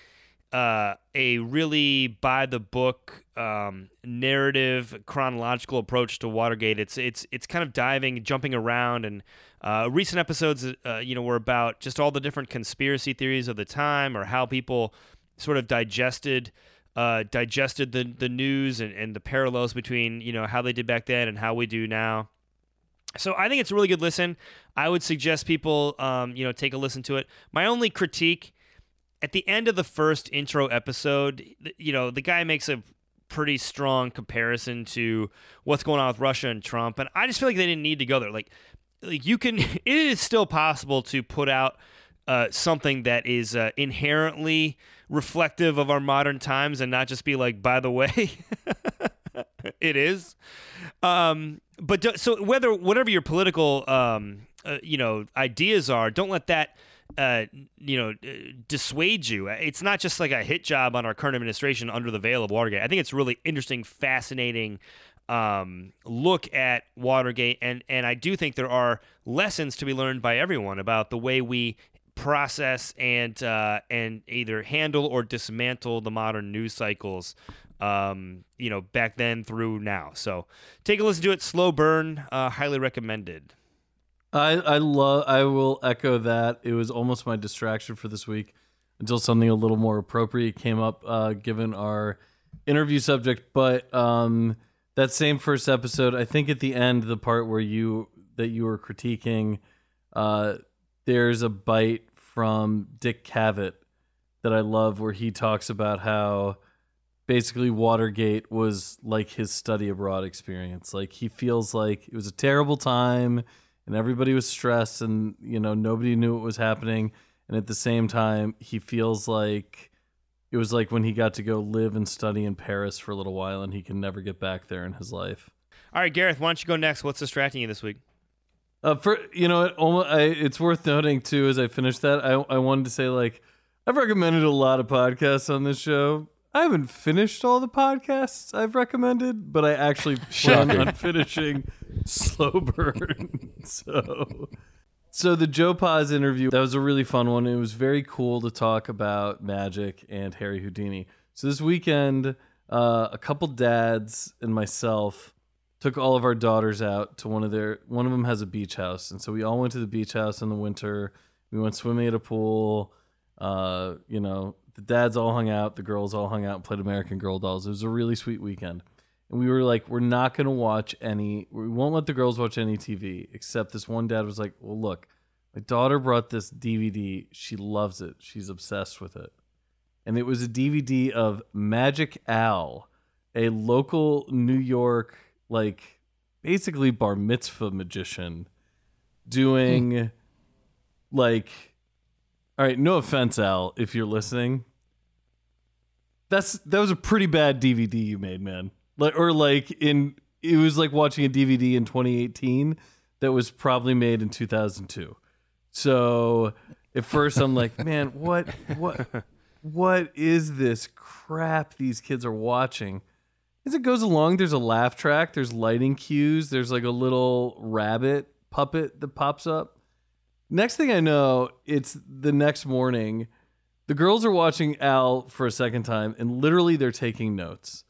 uh, a really by the book um, narrative chronological approach to Watergate. It's it's it's kind of diving, jumping around, and uh, recent episodes, uh, you know, were about just all the different conspiracy theories of the time, or how people sort of digested uh, digested the the news and, and the parallels between you know how they did back then and how we do now. So I think it's a really good listen. I would suggest people, um, you know, take a listen to it. My only critique at the end of the first intro episode, you know, the guy makes a pretty strong comparison to what's going on with Russia and Trump, and I just feel like they didn't need to go there. Like, like you can, it is still possible to put out uh, something that is uh, inherently reflective of our modern times and not just be like, by the way, it is. Um, but do, so whether whatever your political um, uh, you know ideas are, don't let that uh, you know uh, dissuade you. It's not just like a hit job on our current administration under the veil of Watergate. I think it's really interesting, fascinating um, look at Watergate, and and I do think there are lessons to be learned by everyone about the way we process and uh, and either handle or dismantle the modern news cycles um, you know, back then through now. So take a listen to it. Slow burn, uh, highly recommended. I I love. I will echo that. It was almost my distraction for this week until something a little more appropriate came up, uh, given our interview subject. But um, that same first episode, I think at the end, the part where you that you were critiquing, uh, there's a bite from Dick Cavett that I love, where he talks about how basically Watergate was like his study abroad experience. Like he feels like it was a terrible time and everybody was stressed and you know nobody knew what was happening and at the same time he feels like it was like when he got to go live and study in Paris for a little while and he can never get back there in his life. All right, Gareth, why don't you go next? What's distracting you this week? Uh, for you know, it almost, I, it's worth noting too. As I finish that, I I wanted to say like I've recommended a lot of podcasts on this show. I haven't finished all the podcasts I've recommended, but I actually plan on finishing Slow Burn. so, so the Joe Pos interview that was a really fun one. It was very cool to talk about magic and Harry Houdini. So this weekend, uh, a couple dads and myself took all of our daughters out to one of their. One of them has a beach house, and so we all went to the beach house in the winter. We went swimming at a pool. Uh, you know, the dads all hung out, the girls all hung out and played American Girl dolls. It was a really sweet weekend. And we were like, we're not going to watch any, we won't let the girls watch any TV, except this one dad was like, well, look, my daughter brought this DVD. She loves it. She's obsessed with it. And it was a DVD of Magic Al, a local New York, like basically bar mitzvah magician doing like all right, no offense, Al, if you're listening. That's that was a pretty bad DVD you made, man. Like or like in it was like watching a DVD in 2018 that was probably made in 2002. So at first I'm like, man, what what what is this crap these kids are watching? As it goes along, there's a laugh track, there's lighting cues, there's like a little rabbit puppet that pops up. Next thing I know, it's the next morning. The girls are watching Al for a second time, and literally they're taking notes.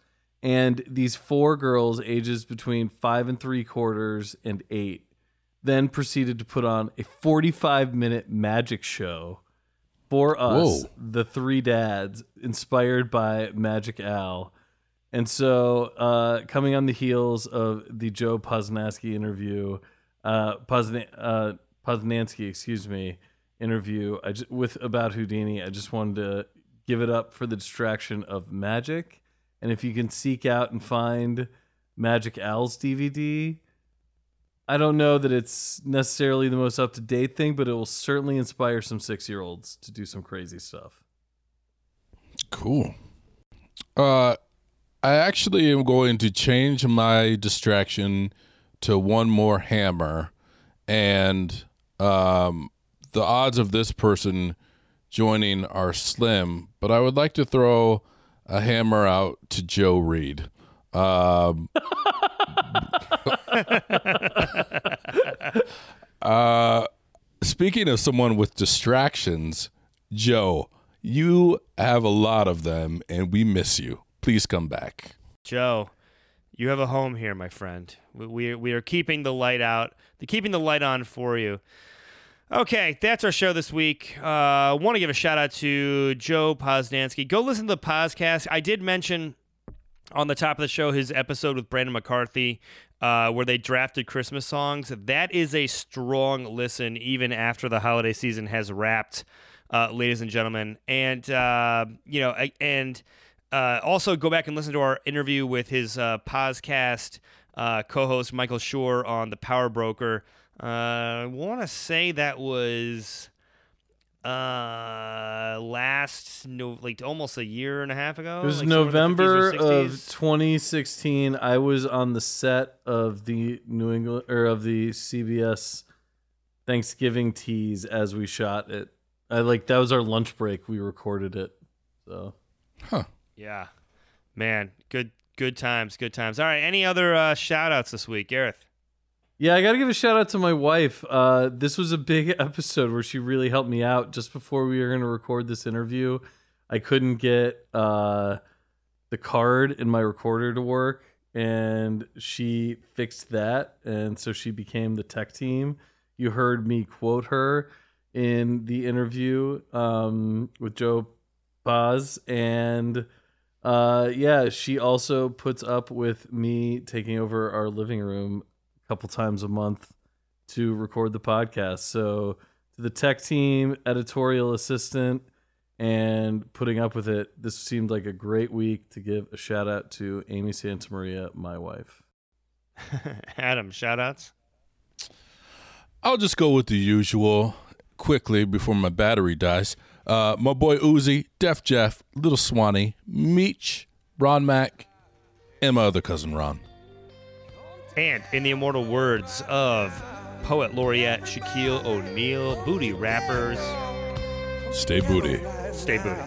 And these four girls, ages between five and three quarters and eight, then proceeded to put on a 45 minute magic show for us, Whoa. the three dads, inspired by Magic Al. And so, uh, coming on the heels of the Joe Posnanski interview, uh, uh, Posnanski, excuse me, interview I just, with about Houdini, I just wanted to give it up for the distraction of magic. And if you can seek out and find Magic Al's DVD, I don't know that it's necessarily the most up to date thing, but it will certainly inspire some six year olds to do some crazy stuff. Cool. Uh, I actually am going to change my distraction to one more hammer, and um, the odds of this person joining are slim. But I would like to throw a hammer out to Joe Reed. Um, uh, speaking of someone with distractions, Joe, you have a lot of them, and we miss you. Please come back. Joe, you have a home here, my friend. We we, are keeping the light out, keeping the light on for you. Okay, that's our show this week. Uh, I want to give a shout out to Joe Posnanski. Go listen to the podcast. I did mention on the top of the show his episode with Brandon McCarthy, uh, where they drafted Christmas songs. That is a strong listen, even after the holiday season has wrapped, uh, ladies and gentlemen. And uh, you know, and uh, also go back and listen to our interview with his uh, podcast uh, co-host Michael Shore on the Power Broker. Uh, I want to say that was uh last no like almost a year and a half ago It was like somewhere in the 50s November of 2016. I was on the set of the New England or of the CBS Thanksgiving tease as we shot it. I like that was our lunch break. We recorded it. So huh Yeah. Man, good good times, good times. All right, any other uh shout outs this week, Gareth? Yeah, I got to give a shout out to my wife. Uh, this was a big episode where she really helped me out just before we were going to record this interview. I couldn't get uh, the card in my recorder to work, and she fixed that. And so she became the tech team. You heard me quote her in the interview um, with Joe Pos. And uh, yeah, she also puts up with me taking over our living room couple times a month to record the podcast. So to the tech team, editorial assistant, and putting up with it, this seemed like a great week to give a shout out to Amy Santamaria, my wife. Adam, shout outs? I'll just go with the usual quickly before my battery dies. Uh, my boy Uzi, Def Jeff, Little Swanee, Meech, Ron Mac, and my other cousin Ron. And in the immortal words of poet laureate Shaquille O'Neal, booty rappers, Stay booty. stay booty.